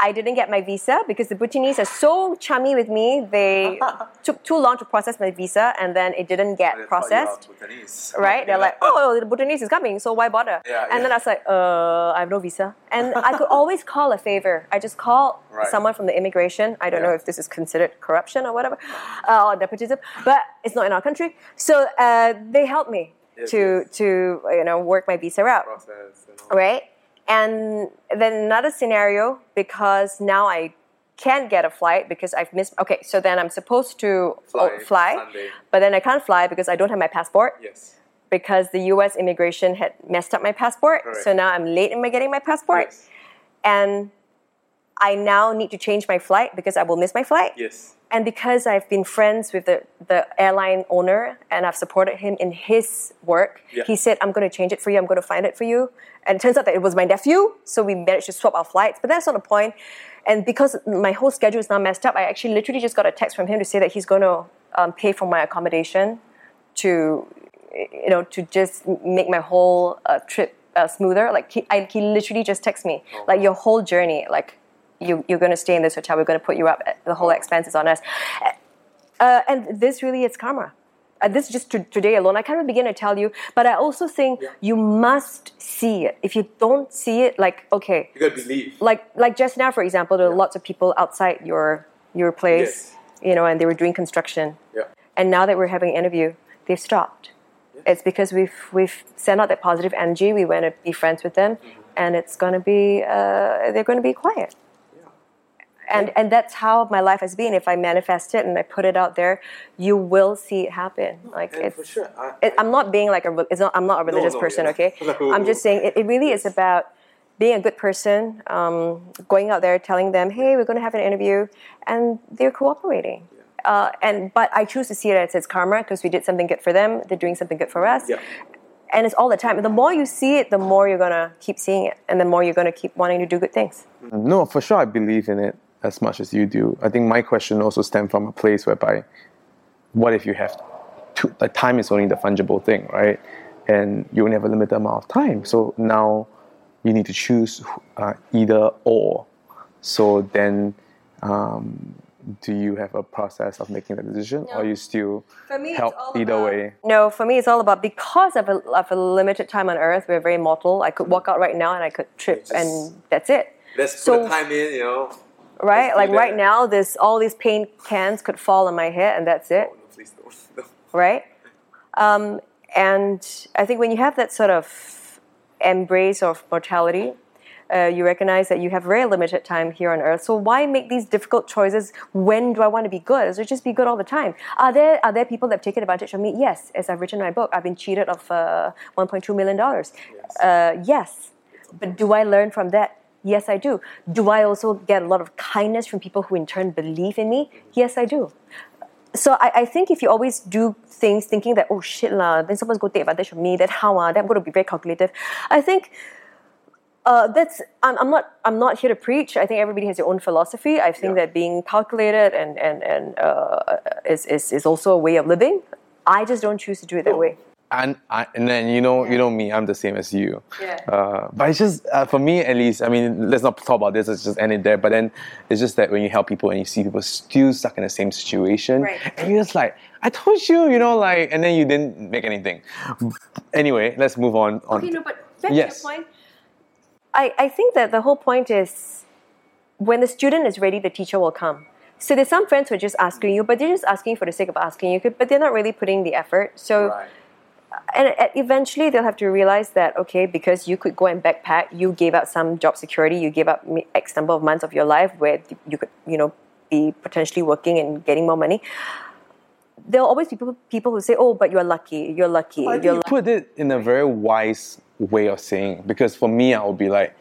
I didn't get my visa because the Bhutanese are so chummy with me. They [LAUGHS] took too long to process my visa, and then it didn't get processed. Right? They're like, oh, the Bhutanese is coming, so why bother? Yeah, and yeah. then I was like, uh, I have no visa. And I could [LAUGHS] always call a favor. I just call Right. someone from the immigration. I don't Yeah. know if this is considered corruption or whatever, uh, or nepotism, but it's not in our country. So uh, they helped me Yes, to yes. to you know work my visa out right? And then another scenario because now I can't get a flight because I've missed. Okay, so then I'm supposed to Fly oh, fly but then I can't fly because I don't have my passport Yes. because the U.S. immigration had messed up my passport. Correct. So now I'm late in my getting my passport, Yes. and I now need to change my flight because I will miss my flight. Yes. And because I've been friends with the, the airline owner and I've supported him in his work, Yeah. he said, I'm going to change it for you, I'm going to find it for you. And it turns out that it was my nephew, so we managed to swap our flights. But that's not the point. And because my whole schedule is now messed up, I actually literally just got a text from him to say that he's going to um, pay for my accommodation to, you know, to just make my whole uh, trip uh, smoother. Like he, I, he literally just texted me, like your whole journey, like you, you're going to stay in this hotel. We're going to put you up. The whole expense is on us. Uh, and this really is karma. Uh, this is just to, today alone. I can't even begin to tell you, but I also think you must see it. If you don't see it, like okay, You gotta believe. like like just now, for example, there are lots of people outside your your place, you know, and they were doing construction. Yeah. And now that we're having an interview, they've stopped. It's because we've we've sent out that positive energy. We want to be friends with them, and it's going to be uh, they're going to be quiet. And and that's how my life has been. If I manifest it and I put it out there, you will see it happen. Like and it's. for sure, I- it, I'm not being like a. It's not. I'm not a religious no, person. yeah. Okay. [LAUGHS] No. I'm just saying it, it really is about being a good person, um, going out there, telling them, "Hey, we're going to have an interview," and they're cooperating. Uh, and but I choose to see it as it's karma because we did something good for them. They're doing something good for us. Yeah. And it's all the time. The more you see it, the more you're gonna keep seeing it, and the more you're gonna keep wanting to do good things. No, for sure, I believe in it as much as you do. I think my question also stemmed from a place whereby, what if you have, two, like time is only the fungible thing, right? And you only have a limited amount of time. So now you need to choose uh, either or. So then, um, do you have a process of making the decision, or you still For me, it's help all either about- way? No, for me, it's all about because of a, of a limited time on Earth. We're very mortal. I could walk out right now and I could trip, Just- and that's it. Let's So- put the time in, you know. Right? Like right now, this all these paint cans could fall on my head, and that's it. Oh, no, please don't. [LAUGHS] No. right? Um, and I think when you have that sort of embrace of mortality, uh, you recognize that you have very limited time here on earth. So why make these difficult choices? When do I want to be good? Or just be good all the time? Are there are there people that have taken advantage of me? Yes, as I've written in my book, I've been cheated of uh, 1.2 million dollars. Uh, yes, but do I learn from that? Yes, I do. Do I also get a lot of kindness from people who in turn believe in me? Yes, I do so I, I think if you always do things thinking that oh shit lah, then someone's going to take advantage of me, then how ah, then I'm going to be very calculative. I think uh, that's I'm, I'm not I'm not here to preach. I think everybody has their own philosophy. I think Yeah. that being calculated and and and uh, is, is is also a way of living. I just don't choose to do it that way. And I, and then you know you know me I'm the same as you Yeah. uh, but it's just uh, for me at least I mean let's not talk about this let's just end it there but then it's just that when you help people and you see people still stuck in the same situation Right. and you're just like I told you you know like and then you didn't make anything anyway let's move on on Okay, no, but back Yes. to your point. I, I think that the whole point is when the student is ready, the teacher will come. So there's some friends who are just asking you, but they're just asking for the sake of asking you, but they're not really putting the effort. So Right. And uh, eventually they'll have to realize that okay, because you could go and backpack, you gave up some job security, you gave up X number of months of your life where you could, you know, be potentially working and getting more money. There'll always be people, people who say, "Oh, but you're lucky. You're lucky. I you're you lucky." put it in a very wise way of saying because for me I would be like,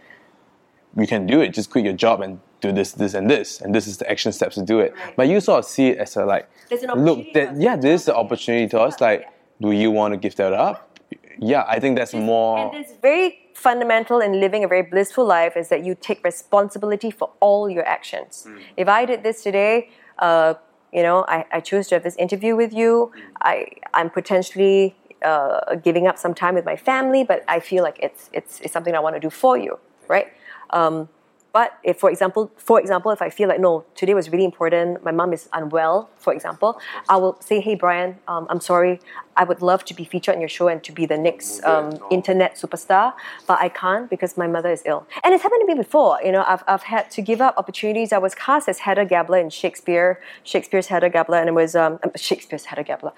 you can do it. Just quit your job and do this, this, and this, and this is the action steps to do it. But you sort of see it as a like, There's an look, that yeah, this is the opportunity to us. Like, do you want to give that up? Yeah, I think that's more. And it's very fundamental in living a very blissful life is that you take responsibility for all your actions. If I did this today, uh, you know, I, I choose to have this interview with you. I I'm potentially uh, giving up some time with my family, but I feel like it's it's, it's something I want to do for you, right? Um, but if, for example, for example, if I feel like no, today was really important, my mom is unwell, for example, I will say, hey Brian, um, I'm sorry, I would love to be featured on your show and to be the next um, internet superstar, but I can't because my mother is ill. And it's happened to me before. You know, I've, I've had to give up opportunities. I was cast as Hedda Gabler in Shakespeare, Shakespeare's Hedda Gabler, and it was um, um, Shakespeare's Hedda Gabler,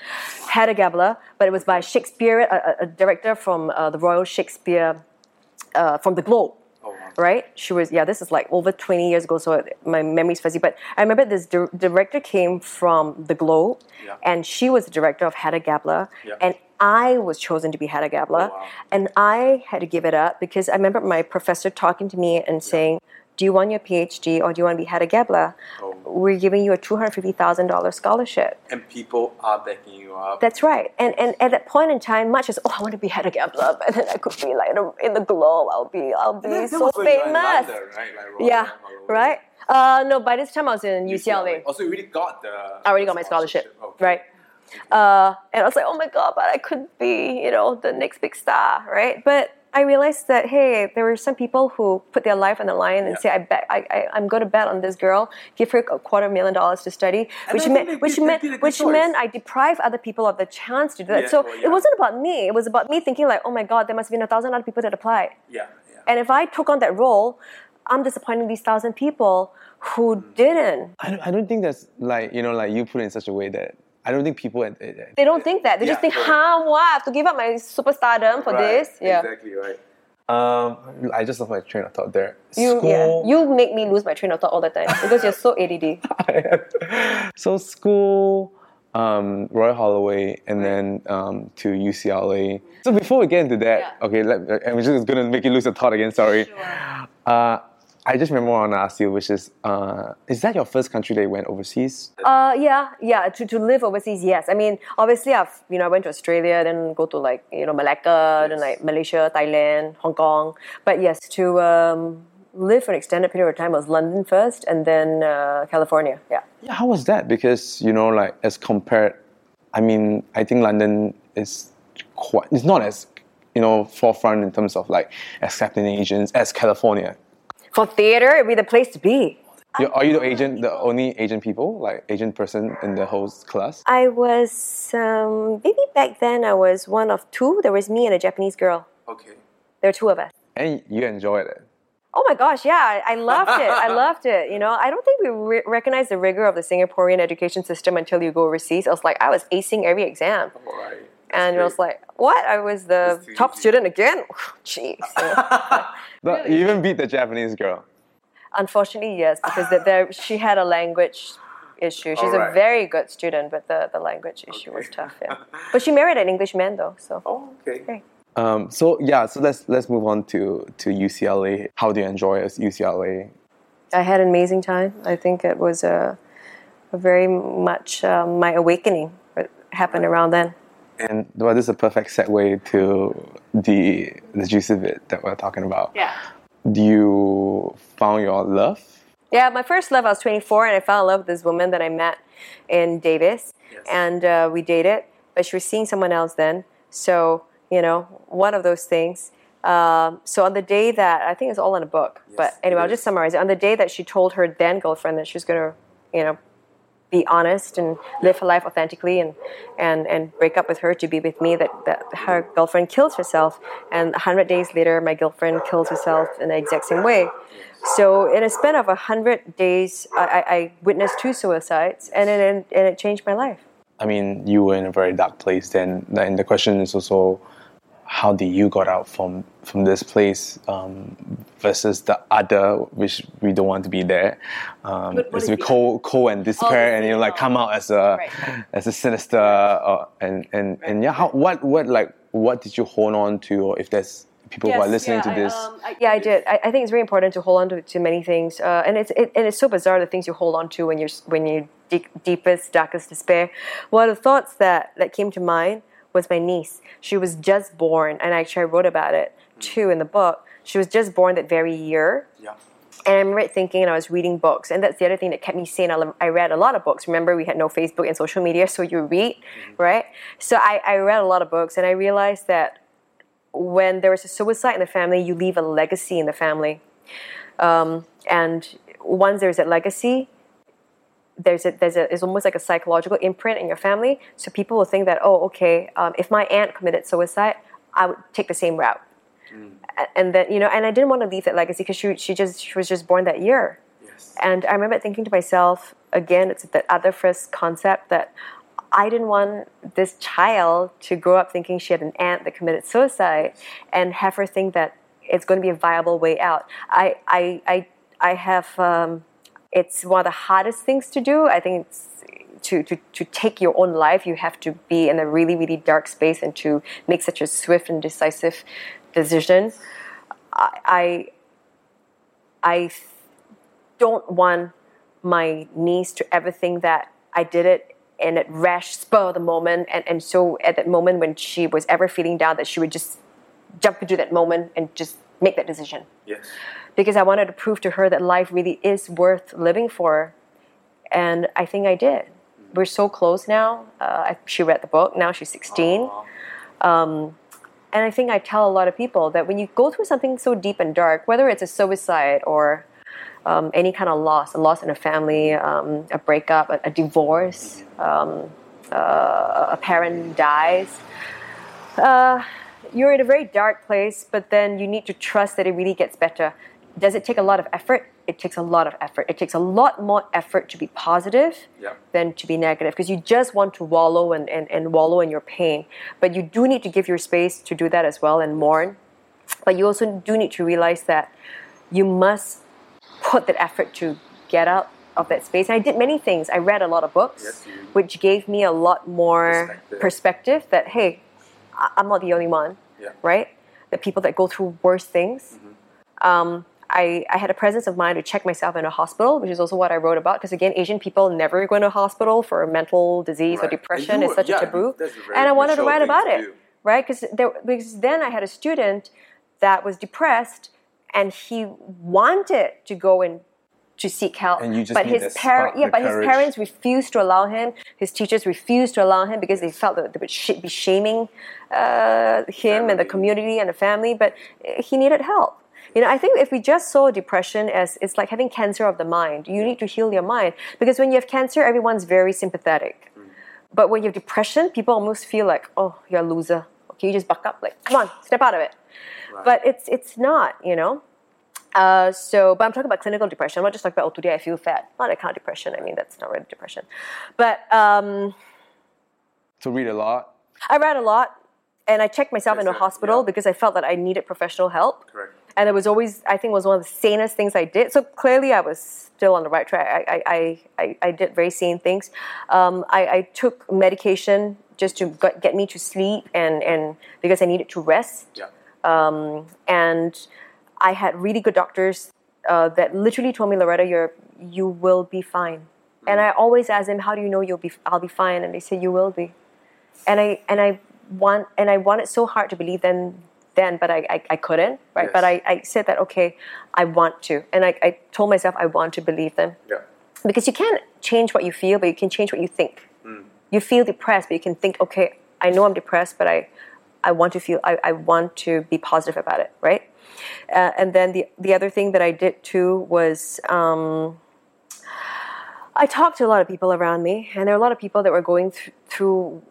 Hedda Gabler, but it was by Shakespeare, a, a- a director from uh, the Royal Shakespeare, uh, from the Globe right? She was, yeah, this is like over 20 years ago, so my memory's fuzzy. But I remember this dir- director came from The Globe, Yeah. and she was the director of Hedda Gabler, Yeah. and I was chosen to be Hedda Gabler, Oh, wow. and I had to give it up because I remember my professor talking to me and saying, "Do you want your PhD or do you want to be Hedda Gabler? Oh. We're giving you a two hundred fifty thousand dollars scholarship." and people are backing you up. That's right. And and at that point in time, much as oh, I want to be Hedda Gabler, [LAUGHS] but then I could be like in the, globe. I'll be I'll be so famous. Yeah, right. Uh, no, by this time I was in UCLA. Also, you really got the. I already got my scholarship, right? Uh, and I was like, oh my god, but I could be, you know, the next big star, right? But I realized that hey, there were some people who put their life on the line and Yeah. say, I bet I, I I'm going to bet on this girl, give her a quarter million dollars to study, which meant which did- meant did a good which choice. meant I deprive other people of the chance to do that. Yeah, so well, yeah. it wasn't about me; it was about me thinking like, oh my god, there must have been a thousand other people that applied. Yeah, yeah. And if I took on that role, I'm disappointing these thousand people who Hmm. didn't. I don't, I don't think that's like you know like you put it in such a way that I don't think people. uh, uh, They don't think that. They just think, correct. huh, what? I have to give up my superstardom for this? Yeah. Exactly right. Um, I just lost my train of thought there. You, School. yeah. you make me lose my train of thought all the time because you're so ADD. [LAUGHS] so school, um, Royal Holloway, and then um, to UCLA. So before we get into that, Yeah. okay, let, I'm just gonna make you lose your thought again. Sorry. Uh, I just remember I want to ask you, which is, uh, is that your first country that you went overseas? Uh, yeah, yeah. To, to live overseas, yes. I mean, obviously, I've you know I went to Australia, then go to like you know Malacca, then like Malaysia, Thailand, Hong Kong. But yes, to um, live for an extended period of time was London first, and then uh, California. Yeah. Yeah, how was that? Because you know, like as compared, I mean, I think London is quite. It's not as you know forefront in terms of like accepting Asians as California. For theater, it'd be the place to be. You- Are you the agent, the only Asian people, like Asian person in the whole class? I was um, maybe back then I was one of two. There was me and a Japanese girl. Okay. There were two of us. And you enjoyed it. Oh my gosh, yeah, I, I loved it. I [LAUGHS] loved it. You know, I don't think we re- recognize the rigor of the Singaporean education system until you go overseas. I was like, I was acing every exam. Right. And I was like, what? I was the top easy. student again? [LAUGHS] Jeez. you know. You even beat the Japanese girl. Unfortunately, yes, because the, there, she had a language issue. She's a very good student, but the, the language issue was tough, yeah. [LAUGHS] But she married an English man, though, so. Oh, okay. Okay. Um, so yeah, so let's let's move on to to UCLA. How do you enjoy it, UCLA? I had an amazing time. I think it was a, a very much um, my awakening that happened around then. And well, this is a perfect segue to the the juice of it that we're talking about. Yeah. Do you found your love? Yeah, my first love, I was 24 and I fell in love with this woman that I met in Davis. Yes. And uh, we dated, but she was seeing someone else then. So, you know, one of those things. Um, so on the day that, I think it's all in a book, but anyway, I'll just summarize it. On the day that she told her then girlfriend that she was going to, you know, be honest and live her life authentically and, and, and break up with her to be with me, that, that her girlfriend kills herself. And 100 days later, my girlfriend kills herself in the exact same way. So in a span of 100 days, I, I witnessed two suicides and it, and it changed my life. I mean, you were in a very dark place then. And the question is also, how did you got out from from this place um, versus the other, which we don't want to be there. Um, it's with cold, cold and despair, the and you know, like come out as a Right. as a sinister, uh, and and and yeah. How what what like what did you hold on to, or if there's people who are listening yeah, to this? I, um, I, yeah, I did. I, I think it's very important to hold on to, to many things, uh, and it's it, and it's so bizarre the things you hold on to when you're when you deep, deepest darkest despair. One of the thoughts that that came to mind was my niece. She was just born, and actually I wrote about it too in the book. She was just born that very year. yeah. And I remember thinking, and I was reading books, and that's the other thing that kept me sane. I, read a lot of books. Remember, we had no Facebook and social media, so you read, right? So I, I read a lot of books, and I realized that when there is a suicide in the family, you leave a legacy in the family. Um, and once there's that legacy, there's a there's a it's almost like a psychological imprint in your family. So people will think that oh okay, um, if my aunt committed suicide, I would take the same route. A- And then you know, and I didn't want to leave that legacy because she she just she was just born that year. Yes. And I remember thinking to myself, again, it's that other first concept that I didn't want this child to grow up thinking she had an aunt that committed suicide and have her think that it's going to be a viable way out. I, I, I, I have, um, it's one of the hardest things to do. I think it's to, to, to take your own life, you have to be in a really, really dark space and to make such a swift and decisive decision. I, I, don't want my niece to ever think that I did it in a rash spur of the moment. And, and so at that moment when she was ever feeling down, that she would just jump into that moment and just make that decision. Yes. Because I wanted to prove to her that life really is worth living for. And I think I did. We're so close now. Uh, I, she read the book. Now she's 16. Um, and I think I tell a lot of people that when you go through something so deep and dark, whether it's a suicide or um, any kind of loss, a loss in a family, um, a breakup, a, a divorce, um, uh, a parent dies, uh, you're in a very dark place, but then you need to trust that it really gets better. Does it take a lot of effort? It takes a lot of effort. It takes a lot more effort to be positive Yeah. than to be negative because you just want to wallow and, and, and wallow in your pain. But you do need to give your space to do that as well and mourn. But you also do need to realize that you must put that effort to get out of that space. And I did many things. I read a lot of books, Yes, which gave me a lot more Perspective. perspective that, hey, I- I'm not the only one, Yeah. Mm-hmm. right? The people that go through worse things. Um, I, I had a presence of mind to check myself in a hospital, which is also what I wrote about. Because again, Asian people never go into a hospital for mental disease or depression. You It's such were- a taboo. that's a very And I wanted to write about to it, right? Because because then I had a student that was depressed, and he wanted to go and to seek help, And you just but his parents, yeah, but courage. his parents refused to allow him. His teachers refused to allow him because they felt that they would sh- be shaming uh, him and the community and the family. But uh, he needed help. You know, I think if we just saw depression as it's like having cancer of the mind, you need to heal your mind because when you have cancer, everyone's very sympathetic. But when you have depression, people almost feel like, oh, you're a loser. Okay, you just buck up. Like, come on, step out of it. But it's it's not, you know. Uh, so, but I'm talking about clinical depression. I'm not just talking about, oh, today I feel fat. Not that kind of depression. I mean, that's not really depression. But um, To read a lot. I read a lot, and I checked myself Yes, in a hospital Yeah. because I felt that I needed professional help. Correct. And it was always, I think, it was one of the sanest things I did. So clearly, I was still on the right track. I, I, I, I, did very sane things. Um, I, I took medication just to get, get me to sleep, and, and because I needed to rest. Yeah. Um, and I had really good doctors uh, that literally told me, Loretta, you're you will be fine. And I always ask them, how do you know you'll be I'll be fine? And they say you will be. And I and I want and I wanted so hard to believe them then, but I, I, I couldn't, right? But I, I said that okay, I want to. And I, I told myself I want to believe them. Yeah. Because you can't change what you feel, but you can change what you think. You feel depressed, but you can think, okay, I know I'm depressed, but I, I want to feel, I, I want to be positive about it, right? Uh, and then the the other thing that I did too was um, I talked to a lot of people around me, and there were a lot of people that were going th- through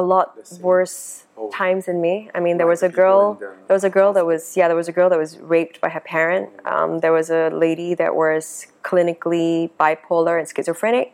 a lot worse Oh. times than me. I mean, there was a girl. There was a girl that was yeah. There was a girl that was raped by her parent. Um, there was a lady that was clinically bipolar and schizophrenic.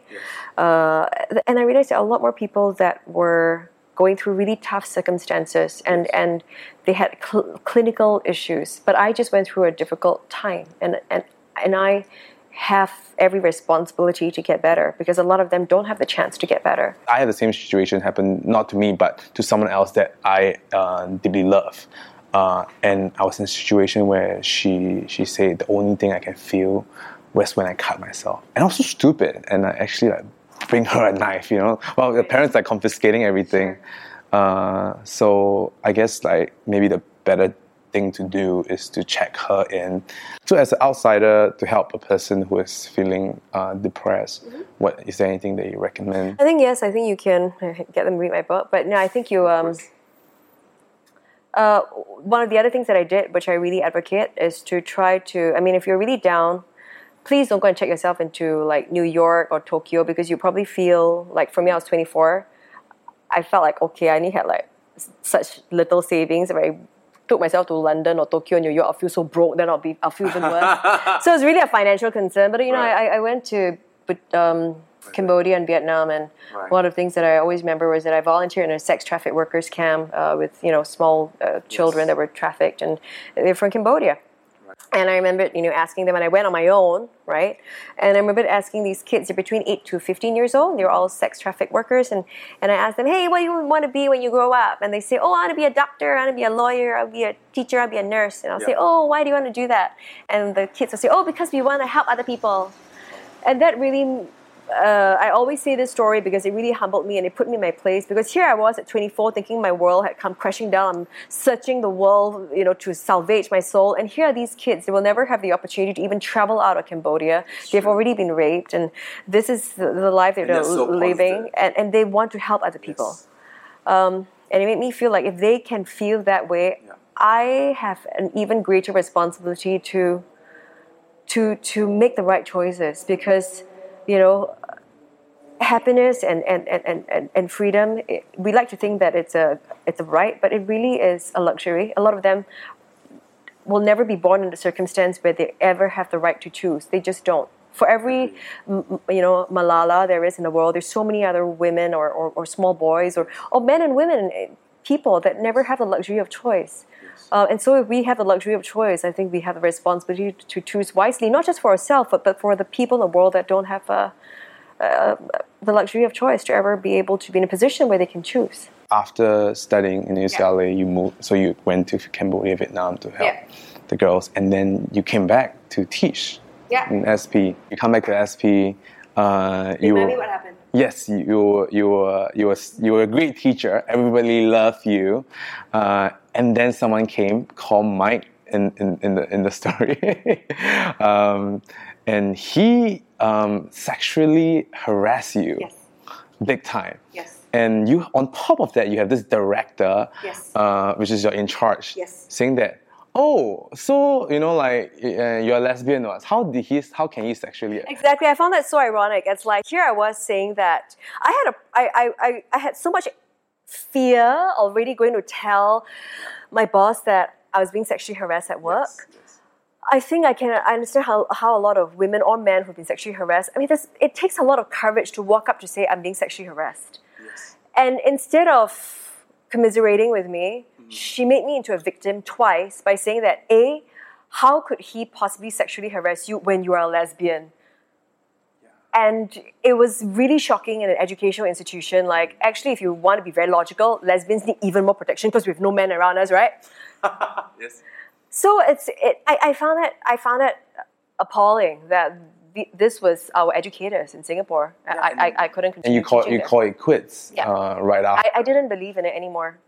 Uh, and I realized a lot more people that were going through really tough circumstances and, and they had cl- clinical issues. But I just went through a difficult time and, and, and I have every responsibility to get better because a lot of them don't have the chance to get better. I had the same situation happen not to me but to someone else that I uh, deeply love. Uh, and I was in a situation where she she said the only thing I can feel was when I cut myself, and I was so stupid. And I actually like bring her a knife, you know. Well, the parents are confiscating everything. Uh, so I guess like maybe the better thing to do is to check her in. So as an outsider, to help a person who is feeling uh, depressed, what is there anything that you recommend? I think yes. I think you can get them to read my book, but no, I think you. Um, uh, one of the other things that I did, which I really advocate, is to try to. I mean, if you're really down, please don't go and check yourself into like New York or Tokyo because you probably feel like. For me, I was 24. I felt like okay, I only had like such little savings. If I took myself to London or Tokyo, or New York, I'll feel so broke. Then I'll be, I'll feel even worse. [LAUGHS] so it's really a financial concern. But you know, Right. I, I went to um, Cambodia and Vietnam, and Right. one of the things that I always remember was that I volunteered in a sex traffic workers camp uh, with you know small uh, children that were trafficked, and they're from Cambodia. And I remember, you know, asking them, and I went on my own, right? And I remember asking these kids, they're between 8 to 15 years old, they're all sex traffic workers, and, and I asked them, hey, what do you want to be when you grow up? And they say, oh, I want to be a doctor, I want to be a lawyer, I'll be a teacher, I'll be a nurse. And I'll say, oh, why do you want to do that? And the kids will say, oh, because we want to help other people. And that really, uh, I always say this story because it really humbled me and it put me in my place. Because here I was at 24 thinking my world had come crashing down. I'm searching the world, you know, to salvage my soul. And here are these kids. They will never have the opportunity to even travel out of Cambodia. They've true. already been raped. And this is the, the life that And they're, so living. And, and they want to help other people. Um, and it made me feel like if they can feel that way, Yeah. I have an even greater responsibility to to to make the right choices because you know happiness and and, and, and- and, freedom it, we like to think that it's a it's a right but it really is a luxury. A lot of them will never be born in a circumstance where they ever have the right to choose. They just don't. For every you know malala there is in the world there's so many other women or, or, or small boys or, or men and women eh, people that never have the luxury of choice uh, and so if we have the luxury of choice i think we have the responsibility to choose wisely not just for ourselves but, but for the people in the world that don't have uh, uh, the luxury of choice to ever be able to be in a position where they can choose After studying in UCLA, you moved, so you went to Cambodia, Vietnam to help Yeah. the girls, and then you came back to teach Yeah. in SP. You come back to SP. Uh, you Remind me what happened. Yes, you you were you were, you were a great teacher. Everybody loved you, uh, and then someone came called Mike in, in, in the in the story, [LAUGHS] um, and he um, sexually harassed you Yes. big time. Yes. And you, on top of that, you have this director, Yes. uh, which is your in charge, Yes. saying that, oh, so you know, like uh, you're a lesbian, or how did he? How can he sexually? Exactly. I found that so ironic. It's like here I was saying that I had a I I, I, I had so much fear already going to tell my boss that I was being sexually harassed at work. I think I can I understand how, how a lot of women or men who've been sexually harassed. I mean, it takes a lot of courage to walk up to say I'm being sexually harassed. yes. And instead of commiserating with me, she made me into a victim twice by saying that a, how could he possibly sexually harass you when you are a lesbian? And it was really shocking in an educational institution. Like, actually, if you want to be very logical, lesbians need even more protection because we have no men around us, right? [LAUGHS] Yes. So it's it. I, I found it. I found it appalling that the, this was our educators in Singapore. I, I, I couldn't continue. And you call teaching you there. call it quits Yeah. uh, right after. I, I didn't believe in it anymore.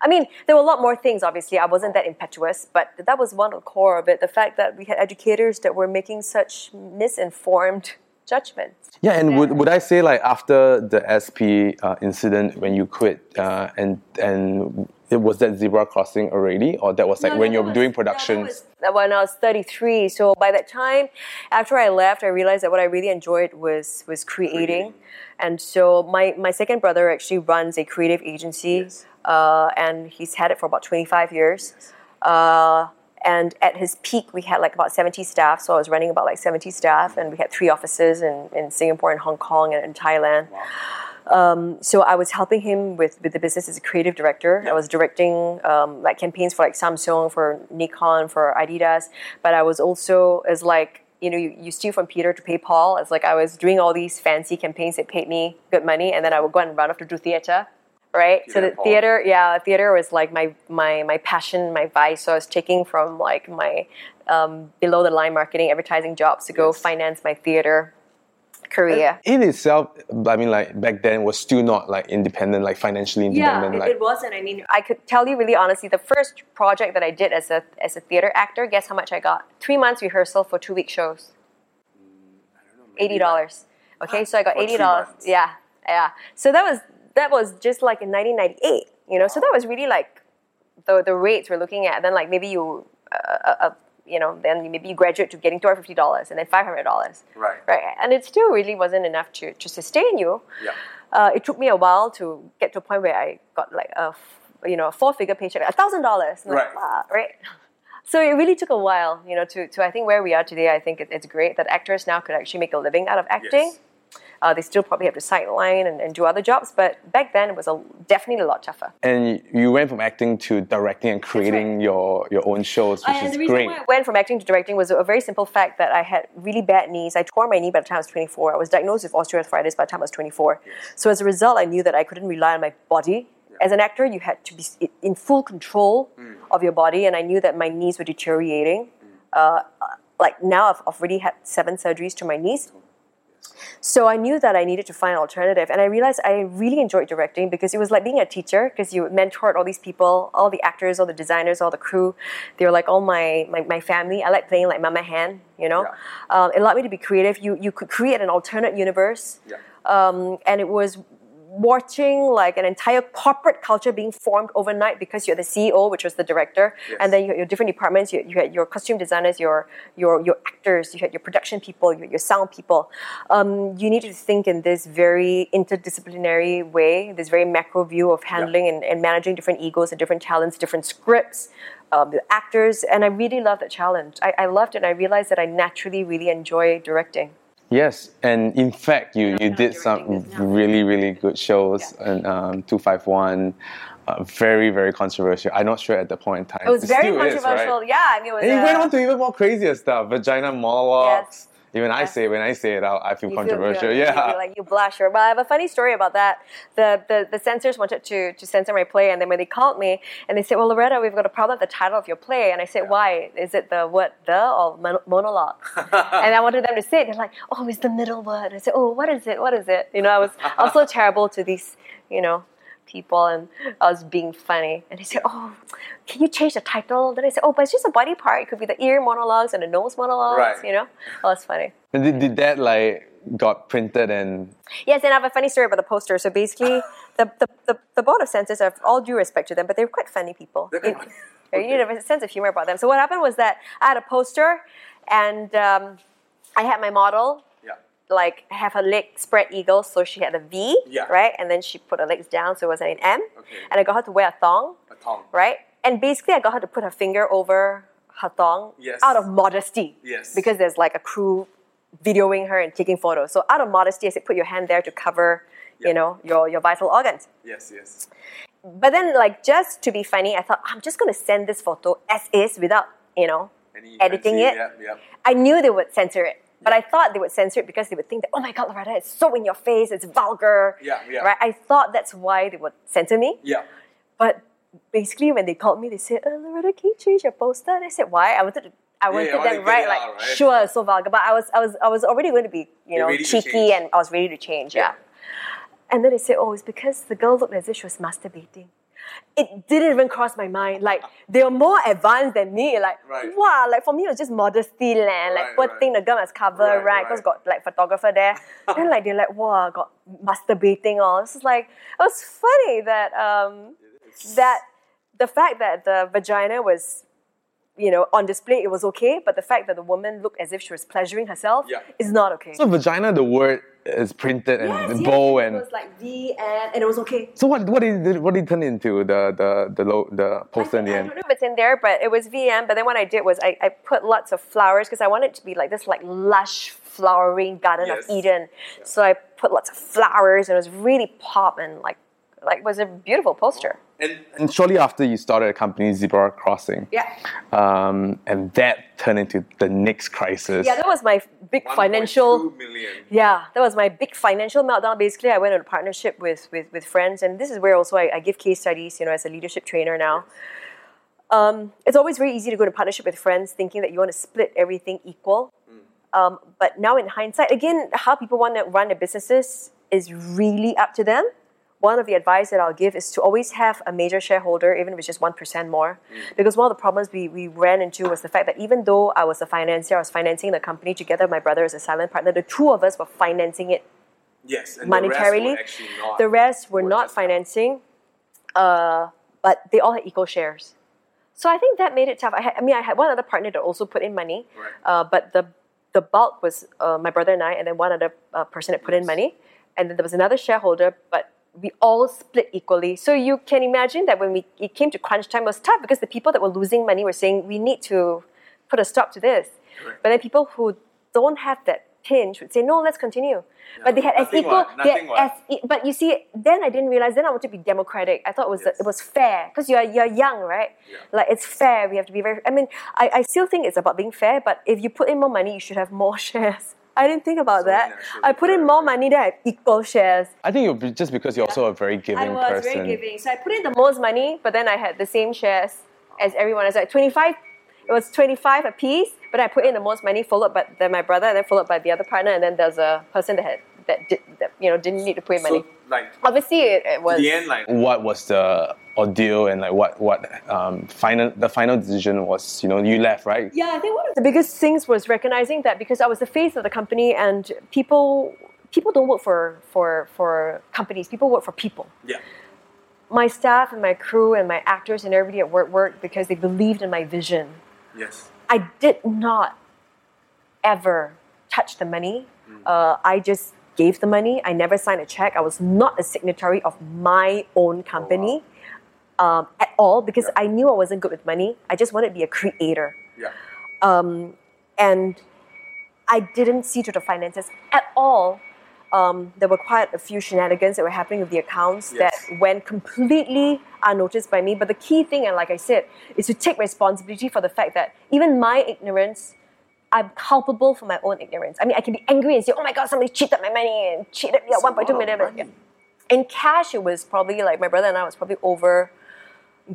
I mean, there were a lot more things, obviously. I wasn't that impetuous, but that was one of the core of it. The fact that we had educators that were making such misinformed judgments. Yeah, and would, would I say like after the SP uh, incident when you quit uh, and and it was that zebra crossing already, or that was like when you were doing productions? when I was 33. So by that time, after I left, I realized that what I really enjoyed was was creating. And so my, my second brother actually runs a creative agency, uh, and he's had it for about 25 years. Uh, and at his peak, we had like about 70 staff. So I was running about like 70 staff, and we had three offices in, in Singapore and Hong Kong and in Thailand. Um, so I was helping him with, with the business as a creative director. I was directing um, like campaigns for like Samsung, for Nikon, for Adidas. But I was also as like you know you, you steal from Peter to pay Paul. It's like I was doing all these fancy campaigns that paid me good money, and then I would go and run off to do theater. Right, so the theater, yeah, theater was like my my my passion, my vice. So I was taking from like my um, below the line marketing, advertising jobs to go finance my theater career. In itself, I mean, like back then was still not like independent, like financially independent. Yeah, it, like, it wasn't. I mean, I could tell you really honestly, the first project that I did as a as a theater actor, guess how much I got? Three months rehearsal for two week shows. Eighty dollars. Okay, so I got eighty dollars. Yeah, yeah. So that was that was just like in nineteen ninety eight. You know, so that was really like the the rates we're looking at. Then like maybe you. Uh, uh, uh, you know, then maybe you graduate to getting two hundred fifty dollars and then five hundred dollars. Right. Right. And it still really wasn't enough to, to sustain you. Yeah. Uh, it took me a while to get to a point where I got like a you know, a four figure paycheck, a thousand dollars. Right. Right. [LAUGHS] So it really took a while, you know, to, to I think where we are today. I think it, it's great that actors now could actually make a living out of acting. Yes. Uh, they still probably have to sideline and, and do other jobs, but back then it was a, definitely a lot tougher. and you went from acting to directing and creating your your own shows, which and is the reason great. why I went from acting to directing was a very simple fact that I had really bad knees. I tore my knee by the time I was 24. I was diagnosed with osteoarthritis by the time I was 24. So as a result, I knew that I couldn't rely on my body. As an actor, you had to be in full control of your body, and I knew that my knees were deteriorating. Uh, like now, I've already had seven surgeries to my knees. So I knew that I needed to find an alternative, and I realized I really enjoyed directing because it was like being a teacher because you mentored all these people, all the actors, all the designers, all the crew. They were like all my my, my family. I like playing like Mama Han, you know. Um, it allowed me to be creative. You you could create an alternate universe, um, and it was watching like an entire corporate culture being formed overnight because you're the CEO, which was the director, and then you had your different departments. You, you had your costume designers, your your your actors, you had your production people, your, your sound people. Um, you needed to think in this very interdisciplinary way, this very macro view of handling and, and managing different egos and different talents, different scripts. Um, the actors, and I really loved that challenge. I, I loved it, and I realized that I naturally really enjoy directing. Yes, and in fact, you, you did some really, really good shows and um, 251. Uh, very, very controversial. I'm not sure at the point in time. It was very still is, controversial. right? Yeah, I mean, it was. And you uh, went on to even more crazier stuff. Vagina monologues. Yes. Even I say when I say it out, I feel you controversial. You yeah. feel like you blush. Or, but I have a funny story about that. The, the the censors wanted to to censor my play, and then when they called me and they said, "Well, Loretta, we've got a problem with the title of your play," and I said, "Why? Is it the word the or mon- monologue?" [LAUGHS] and I wanted them to say it. They're like, "Oh, it's the middle word." I said, "Oh, what is it? What is it?" You know, I was I was so terrible to these, you know. People and I was being funny, and they said, "Oh, can you change the title?" Then I said, "Oh, but it's just a body part. It could be the ear monologues and the nose monologues, Right. You know, oh, it's funny. And did, did that like got printed and Yes, and I have a funny story about the poster. So basically, [SIGHS] the, the, the, the board of censors have all due respect to them, but they're quite funny people. They're You- funny. [LAUGHS] You need a sense of humor about them. So what happened was that I had a poster, and um, I had my model yeah. Like have her leg spread eagle, so she had a V, Yeah. right, and then she put her legs down, so it was an M, Okay. and I got her to wear a thong, A tongue. right, and basically I got her to put her finger over her thong Yes. out of modesty, Yes. because there's like a crew videoing her and taking photos. So out of modesty, I said, put your hand there to cover, Yeah. you know, your your vital organs. Yes, yes. But then, like, just to be funny, I thought I'm just going to send this photo as is without, you know, Any editing fancy- it. Yeah, yeah. I knew they would censor it, but I thought they would censor it because they would think that, oh my God, Loretta, it's so in your face, it's vulgar. Yeah, yeah. Right? I thought that's why they would censor me. Yeah. But basically, when they called me, they said, oh, Loretta, can you change your poster? And I said, why? I wanted to. I wanted wanna them right, like out, right? sure, so vulgar. But I was, I was, I was already going to be, you know, cheeky, and I was ready to change. Yeah. And then they said, oh, it's because the girl looked as if she was masturbating. It didn't even cross my mind. Like they were more advanced than me. Like Right. wow, like for me it was just modesty land. Like Right, poor right. thing, the girl must cover, Right, right? Because right. got like photographer there. [LAUGHS] then like they're like, wow, got masturbating all. It's just like it was funny that um that the fact that the vagina was you know on display it was okay but the fact that the woman looked as if she was pleasuring herself Yeah. is not okay So vagina, the word is printed and Yes, the yes, bow it and. was like V and and it was okay So what what did it, what did it turn into the the the lo- the poster in the I end? don't know if it's in there, but it was VM. But then what I did was I, I put lots of flowers because I wanted it to be like this like lush flowering garden Yes. of Eden. So I put lots of flowers and it was really pop and like like was a beautiful poster. And, and shortly after you started a company, Zebra Crossing. Yeah. Um, and that turned into the next crisis. Yeah, that was my big financial Yeah, that was my big financial meltdown. Basically, I went on a partnership with, with, with friends, and this is where also I, I give case studies, you know, as a leadership trainer now. Um, it's always very easy to go to partnership with friends thinking that you want to split everything equal. Um, but now, in hindsight, again, how people want to run their businesses is really up to them. One of the advice that I'll give is to always have a major shareholder, even if it's just 1% more. Because one of the problems we, we ran into was the fact that even though I was a financier, I was financing the company together, with my brother as a silent partner, the two of us were financing it Yes. Monetarily. The rest were not financing, uh, but they all had equal shares. So I think that made it tough. I, had, I mean, I had one other partner that also put in money, Right. uh, but the the bulk was uh, my brother and I, and then one other uh, person that put in money, and then there was another shareholder, but we all split equally. So you can imagine that when we it came to crunch time, it was tough because the people that were losing money were saying we need to put a stop to this, Correct. but then people who don't have that pinch would say no, let's continue. but they had as equal, what, they had as e- but you see, then I didn't realize. Then I wanted to be democratic. I thought it was Yes. it was fair because you're you're young, right? Like it's fair. We have to be very. I mean, I, I still think it's about being fair. But if you put in more money, you should have more [LAUGHS] shares. I didn't think about that. I put in more money, then I have equal shares. I think you're just because you're also a very giving person. I was person. very giving, so I put in the most money, but then I had the same shares as everyone. It's like twenty five. It was twenty five a piece, but I put in the most money, followed by then my brother, and then followed by the other partner, and then there's a person that had that did that you know didn't need to put in money. like Obviously, it, it was. The end, like what was the ordeal and like what what um final the final decision was you know you left right Yeah, I think one of the biggest things was recognizing that because I was the face of the company, and people people don't work for for for companies. People work for people. yeah My staff and my crew and my actors and everybody at work worked because they believed in my vision. yes I did not ever touch the money. Uh, I just gave the money. I never signed a check. I was not a signatory of my own company um, at all because Yeah. I knew I wasn't good with money. I just wanted to be a creator. yeah Um, and I didn't see to the finances at all. Um, there were quite a few shenanigans that were happening with the accounts Yes. that went completely unnoticed by me. But the key thing, and like I said, is to take responsibility for the fact that even my ignorance, I'm culpable for my own ignorance. I mean, I can be angry and say, "Oh my God, somebody cheated my money and cheated me at It's a one point two million." In cash, it was probably like my brother and I was probably over.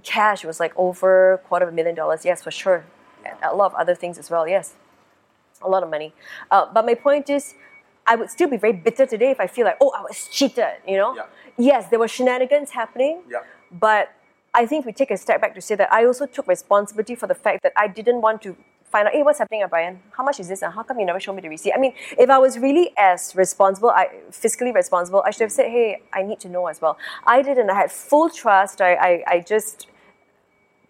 Cash, was like over quarter of a million dollars. Yes, for sure. And a lot of other things as well. Yes, a lot of money. Uh, but my point is, I would still be very bitter today if I feel like, oh, I was cheated. You know. Yeah. Yes, there were shenanigans happening. Yeah. But I think we take a step back to say that I also took responsibility for the fact that I didn't want to find out, hey, what's happening, Brian? How much is this? And how come you never showed me the receipt? I mean, if I was really as responsible, I, fiscally responsible, I should have said, hey, I need to know as well. I didn't. I had full trust. I, I, I just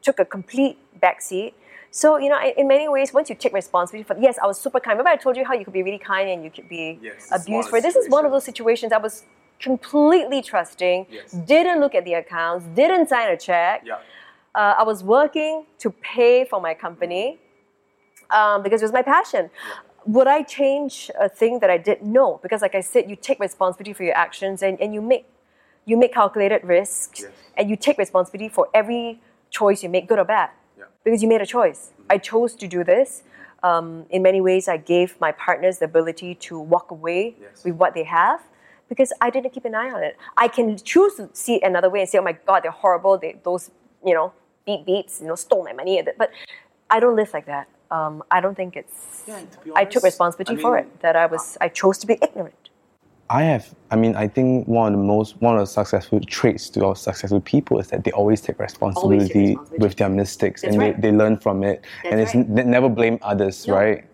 took a complete backseat. So, you know, in many ways, once you take responsibility for, yes, I was super kind. Remember I told you how you could be really kind and you could be Yes, abused for This is one of those situations I was completely trusting, Yes. didn't look at the accounts, didn't sign a check. yeah Uh, I was working to pay for my company um, because it was my passion. Would I change a thing that I did? No, because like I said, you take responsibility for your actions and, and you make you make calculated risks Yes. and you take responsibility for every choice you make, good or bad. Yeah. Because you made a choice. I chose to do this. Um, in many ways, I gave my partners the ability to walk away Yes. with what they have because I didn't keep an eye on it. I can choose to see it another way and say, "Oh my God, they're horrible. They, those, you know, beep beeps, you know, stole my money." But I don't live like that. Um, I don't think it's. Yeah, to be I took responsibility I for it. That I was. I chose to be ignorant. I have, I mean, I think one of the most, one of the successful traits to our successful people is that they always take responsibility, responsibility. with their mistakes That's and right. they, they learn from it. and it's right. n- never blame others, No. right?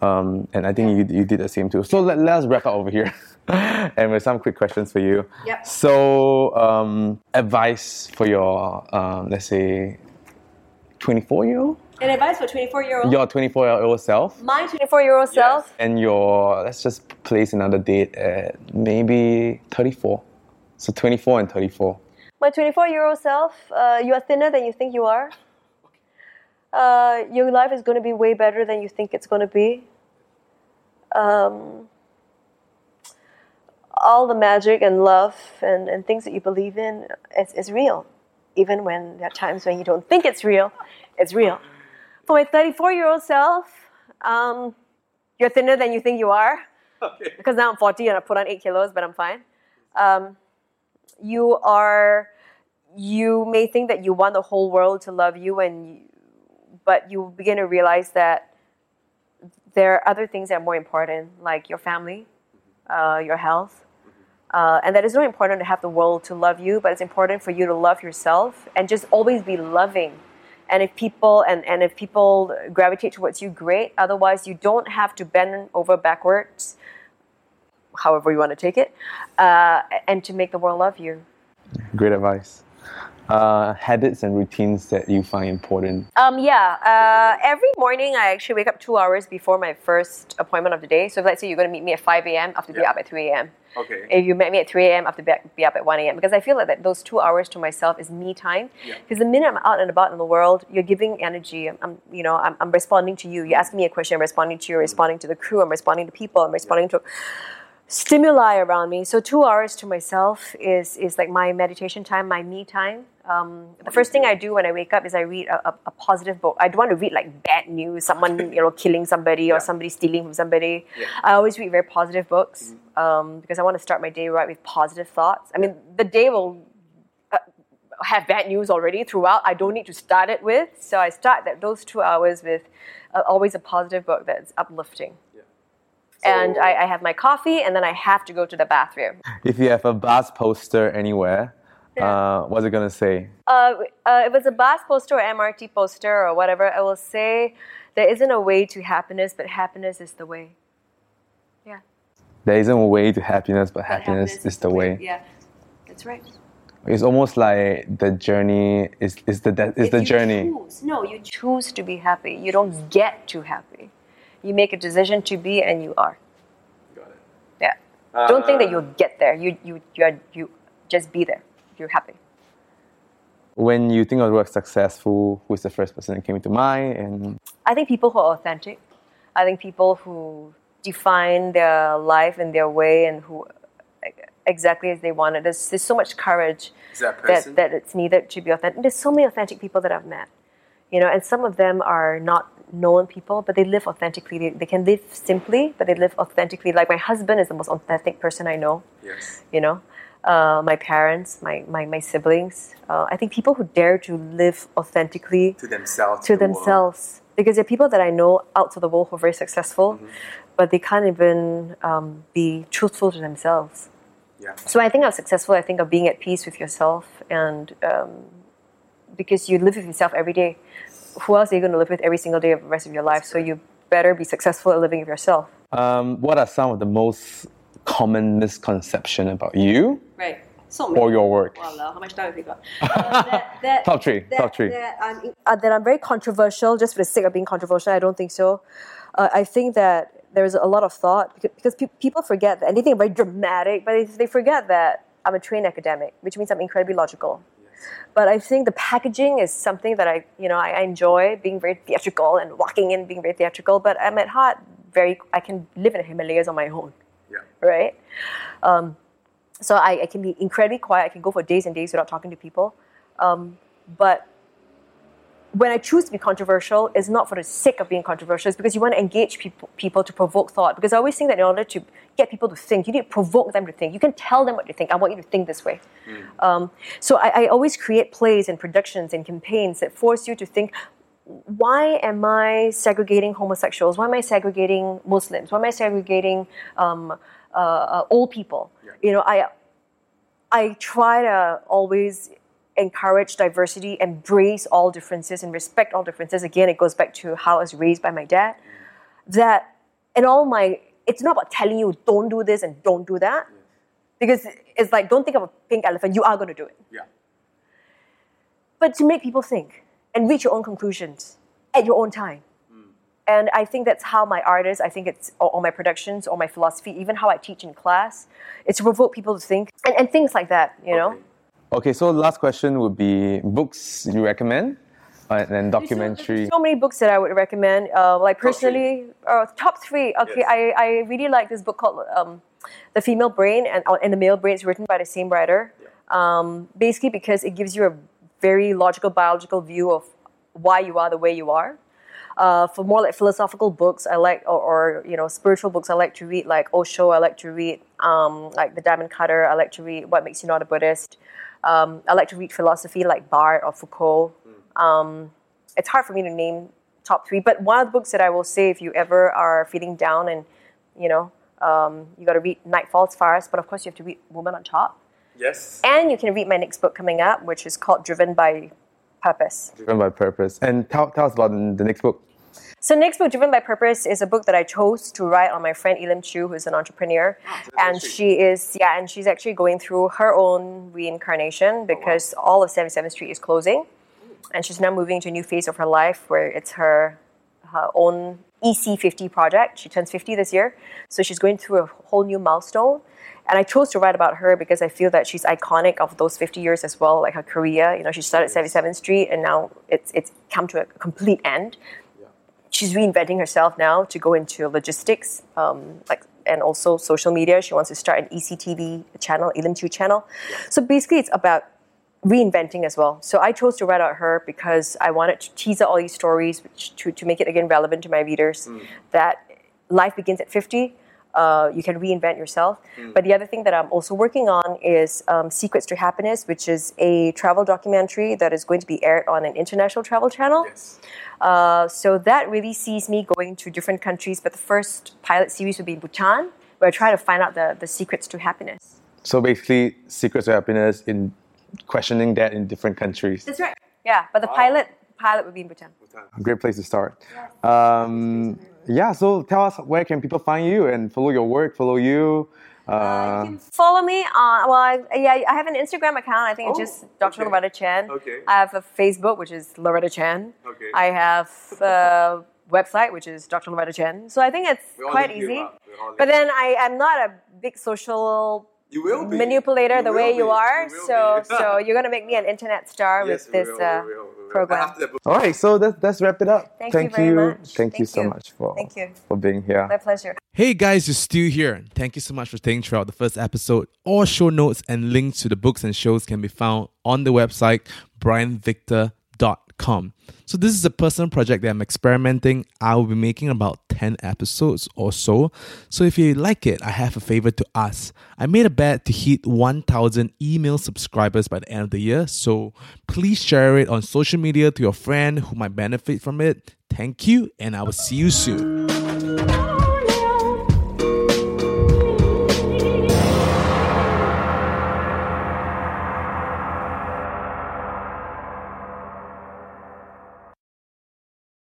Um, and I think you, you did the same too. So let, let us wrap up over here. [LAUGHS] and with some quick questions for you. Yep. So, um, advice for your, um, let's say, 24 year old? And advice for 24 year old? Your 24 year old self? My 24 year old self? and your let's just place another date at maybe 34 so 24 and 34 My 24 year old self, uh, you are thinner than you think you are. Uh, your life is going to be way better than you think it's going to be. Um, all the magic and love and, and things that you believe in is, is real. Even when there are times when you don't think it's real, it's real. For my 34 year old self, um, you're thinner than you think you are. Okay. Because now I'm 40 and I put on 8 kilos, but I'm fine. Um, you are you may think that you want the whole world to love you and you, but you begin to realize that there are other things that are more important like your family uh, your health uh, and that it's not important to have the world to love you but it's important for you to love yourself and just always be loving and if people and, and if people gravitate towards you great. Otherwise you don't have to bend over backwards however you want to take it uh, and to make the world love you. Great advice uh, habits and routines that you find important Um, yeah, uh, every morning I actually wake up two hours before my first appointment of the day. So if let's say you're going to meet me at 5 a.m., I have to be up at 3 a.m. okay If you met me at 3 a.m., I have to be, up at 1 a.m. Because I feel like that those two hours to myself is me time. Because the minute I'm out and about in the world, you're giving energy. I'm, I'm you know, I'm, I'm responding to you. You ask me a question, I'm responding to you. I'm responding to the crew. I'm responding to people. I'm responding to stimuli around me. So two hours to myself is is like my meditation time, my me time. Um, the first thing I do when I wake up is I read a, a, a positive book. I don't want to read like bad news, someone [LAUGHS] you know killing somebody or somebody stealing from somebody. I always read very positive books um, because I want to start my day right with positive thoughts. I mean, the day will uh, have bad news already throughout. I don't need to start it with, so I start that those two hours with uh, always a positive book that's uplifting. and I, I have my coffee, and then I have to go to the bathroom. if you have a bus poster anywhere uh, what's it gonna say Uh, uh, if it's a bus poster or MRT poster or whatever, I will say there isn't a way to happiness, but happiness is the way. Yeah. there isn't a way to happiness but, But happiness, is the way Yeah, that's right. it's almost like the journey is, is the de- is If the you journey Choose, no, you choose to be happy. You don't get to happy. You make a decision to be, and you are. Got it. Yeah. don't think that you'll get there. You you you are you just be there. You're happy. when you think of the word successful who's the first person that came into mind and I think people who are authentic. I think people who define their life in their way and who exactly as they want it. There's, there's so much courage that that, that it's needed to be authentic. There's so many authentic people that I've met, you know, and some of them are not known people, but they live authentically. They, they can live simply, but they live authentically. Like my husband is the most authentic person I know, yes you know. Uh, my parents, my, my, my siblings. Uh, I think people who dare to live authentically to themselves to themselves because there are people that I know out to the world who are very successful, Mm-hmm. but they can't even um, be truthful to themselves. yeah So I think of successful. I think of being at peace with yourself, and um, because you live with yourself every day, who else are you going to live with every single day of the rest of your life? So you better be successful at living with yourself. um, what are some of the most common misconception about you Right. So or your work Wow, how much time have we got? Uh, that, that, Top three, That, top three. That I'm, uh, that I'm very controversial just for the sake of being controversial. I don't think so. Uh, I think that there's a lot of thought because, because pe- people forget that anything very dramatic, but they, they forget that I'm a trained academic, which means I'm incredibly logical. But I think the packaging is something that I, you know, I, I enjoy being very theatrical and walking in being very theatrical. But I'm at heart very. I can live in the Himalayas on my own yeah right? Um, so I, I can be incredibly quiet. I can go for days and days without talking to people. Um, but when I choose to be controversial, it's not for the sake of being controversial. It's because you want to engage people, people to provoke thought. Because I always think that in order to get people to think, you need to provoke them to think. You can tell them what to think. I want you to think this way. Um, so I, I always create plays and productions and campaigns that force you to think why am I segregating homosexuals? Why am I segregating Muslims? Why am I segregating um, uh, uh, old people. You know, I I try to always encourage diversity, embrace all differences, and respect all differences. Again, it goes back to how I was raised by my dad. That in all my, it's not about telling you don't do this and don't do that, because it's like don't think of a pink elephant. You are going to do it. Yeah. But to make people think and reach your own conclusions at your own time. And I think that's how my art is. I think it's or my productions all my philosophy, even how I teach in class. It's to provoke people to think and, and things like that, you know? Okay, so last question would be books you recommend uh, and then documentary. So many books that I would recommend. Uh, like personally, uh, top three. Okay, I, I really like this book called um, "The Female Brain" and uh, and the Male Brain. It's written by the same writer. Um, basically, because it gives you a very logical biological view of why you are the way you are. Uh, for more like philosophical books, I like or, or you know spiritual books. I like to read like Osho. I like to read um, like The Diamond Cutter. I like to read What Makes You Not a Buddhist. Um, I like to read philosophy like Barthes or Foucault. Um, it's hard for me to name top three, but one of the books that I will say if you ever are feeling down and you know um, you got to read Night Falls Fast, but of course you have to read Woman on Top. Yes. And you can read my next book coming up, which is called Driven by Purpose. Driven by purpose. And tell, tell us about the next book. So next book, Driven by Purpose, is a book that I chose to write on my friend Elim Chew, who's an entrepreneur, and she is yeah, and she's actually going through her own reincarnation because all of 77th Street is closing, and she's now moving to a new phase of her life where it's her her own EC50 project. She turns 50 this year, so she's going through a whole new milestone. And I chose to write about her because I feel that she's iconic of those 50 years as well, like her career. You know, she started 77th Street and now it's, it's come to a complete end. She's reinventing herself now to go into logistics, um, like and also social media. She wants to start an ECTV channel, Elim Chew channel. So basically, it's about reinventing as well. So I chose to write out her because I wanted to tease out all these stories which, to, to make it again relevant to my readers that life begins at 50. Uh, you can reinvent yourself. But the other thing that I'm also working on is um, Secrets to Happiness, which is a travel documentary that is going to be aired on an international travel channel. Uh, so that really sees me going to different countries. But the first pilot series will be Bhutan, where I try to find out the, the secrets to happiness. So basically, secrets to happiness in questioning that in different countries. That's right. Yeah, but the pilot pilot would be in Bhutan. A great place to start. Um, yeah, so tell us where can people find you and follow your work, follow you. Uh, You can follow me on. Well, I, yeah, I have an Instagram account. I think it's Oh, just Dr. okay. Loretta Chen. Okay. I have a Facebook, which is Loretta Chen. Okay. I have a [LAUGHS] website, which is Dr. Loretta Chen. So I think it's all quite easy. up. We all But then I am not a big social You will be. manipulator You the will way be. you are. You so so you're gonna make me an internet star with this uh, program. All right, so let's, let's wrap it up. Thank you very much. Thank, you so you. much for, Thank you. for being here. My pleasure. Hey guys, you're still here. Thank you so much for staying throughout the first episode. All show notes and links to the books and shows can be found on the website brianvictor.com. So this is a personal project that I'm experimenting. I will be making about 10 episodes or so. So if you like it, I have a favor to ask. I made a bet to hit 1000 email subscribers by the end of the year. So please share it on social media to your friend who might benefit from it. Thank you and I will see you soon.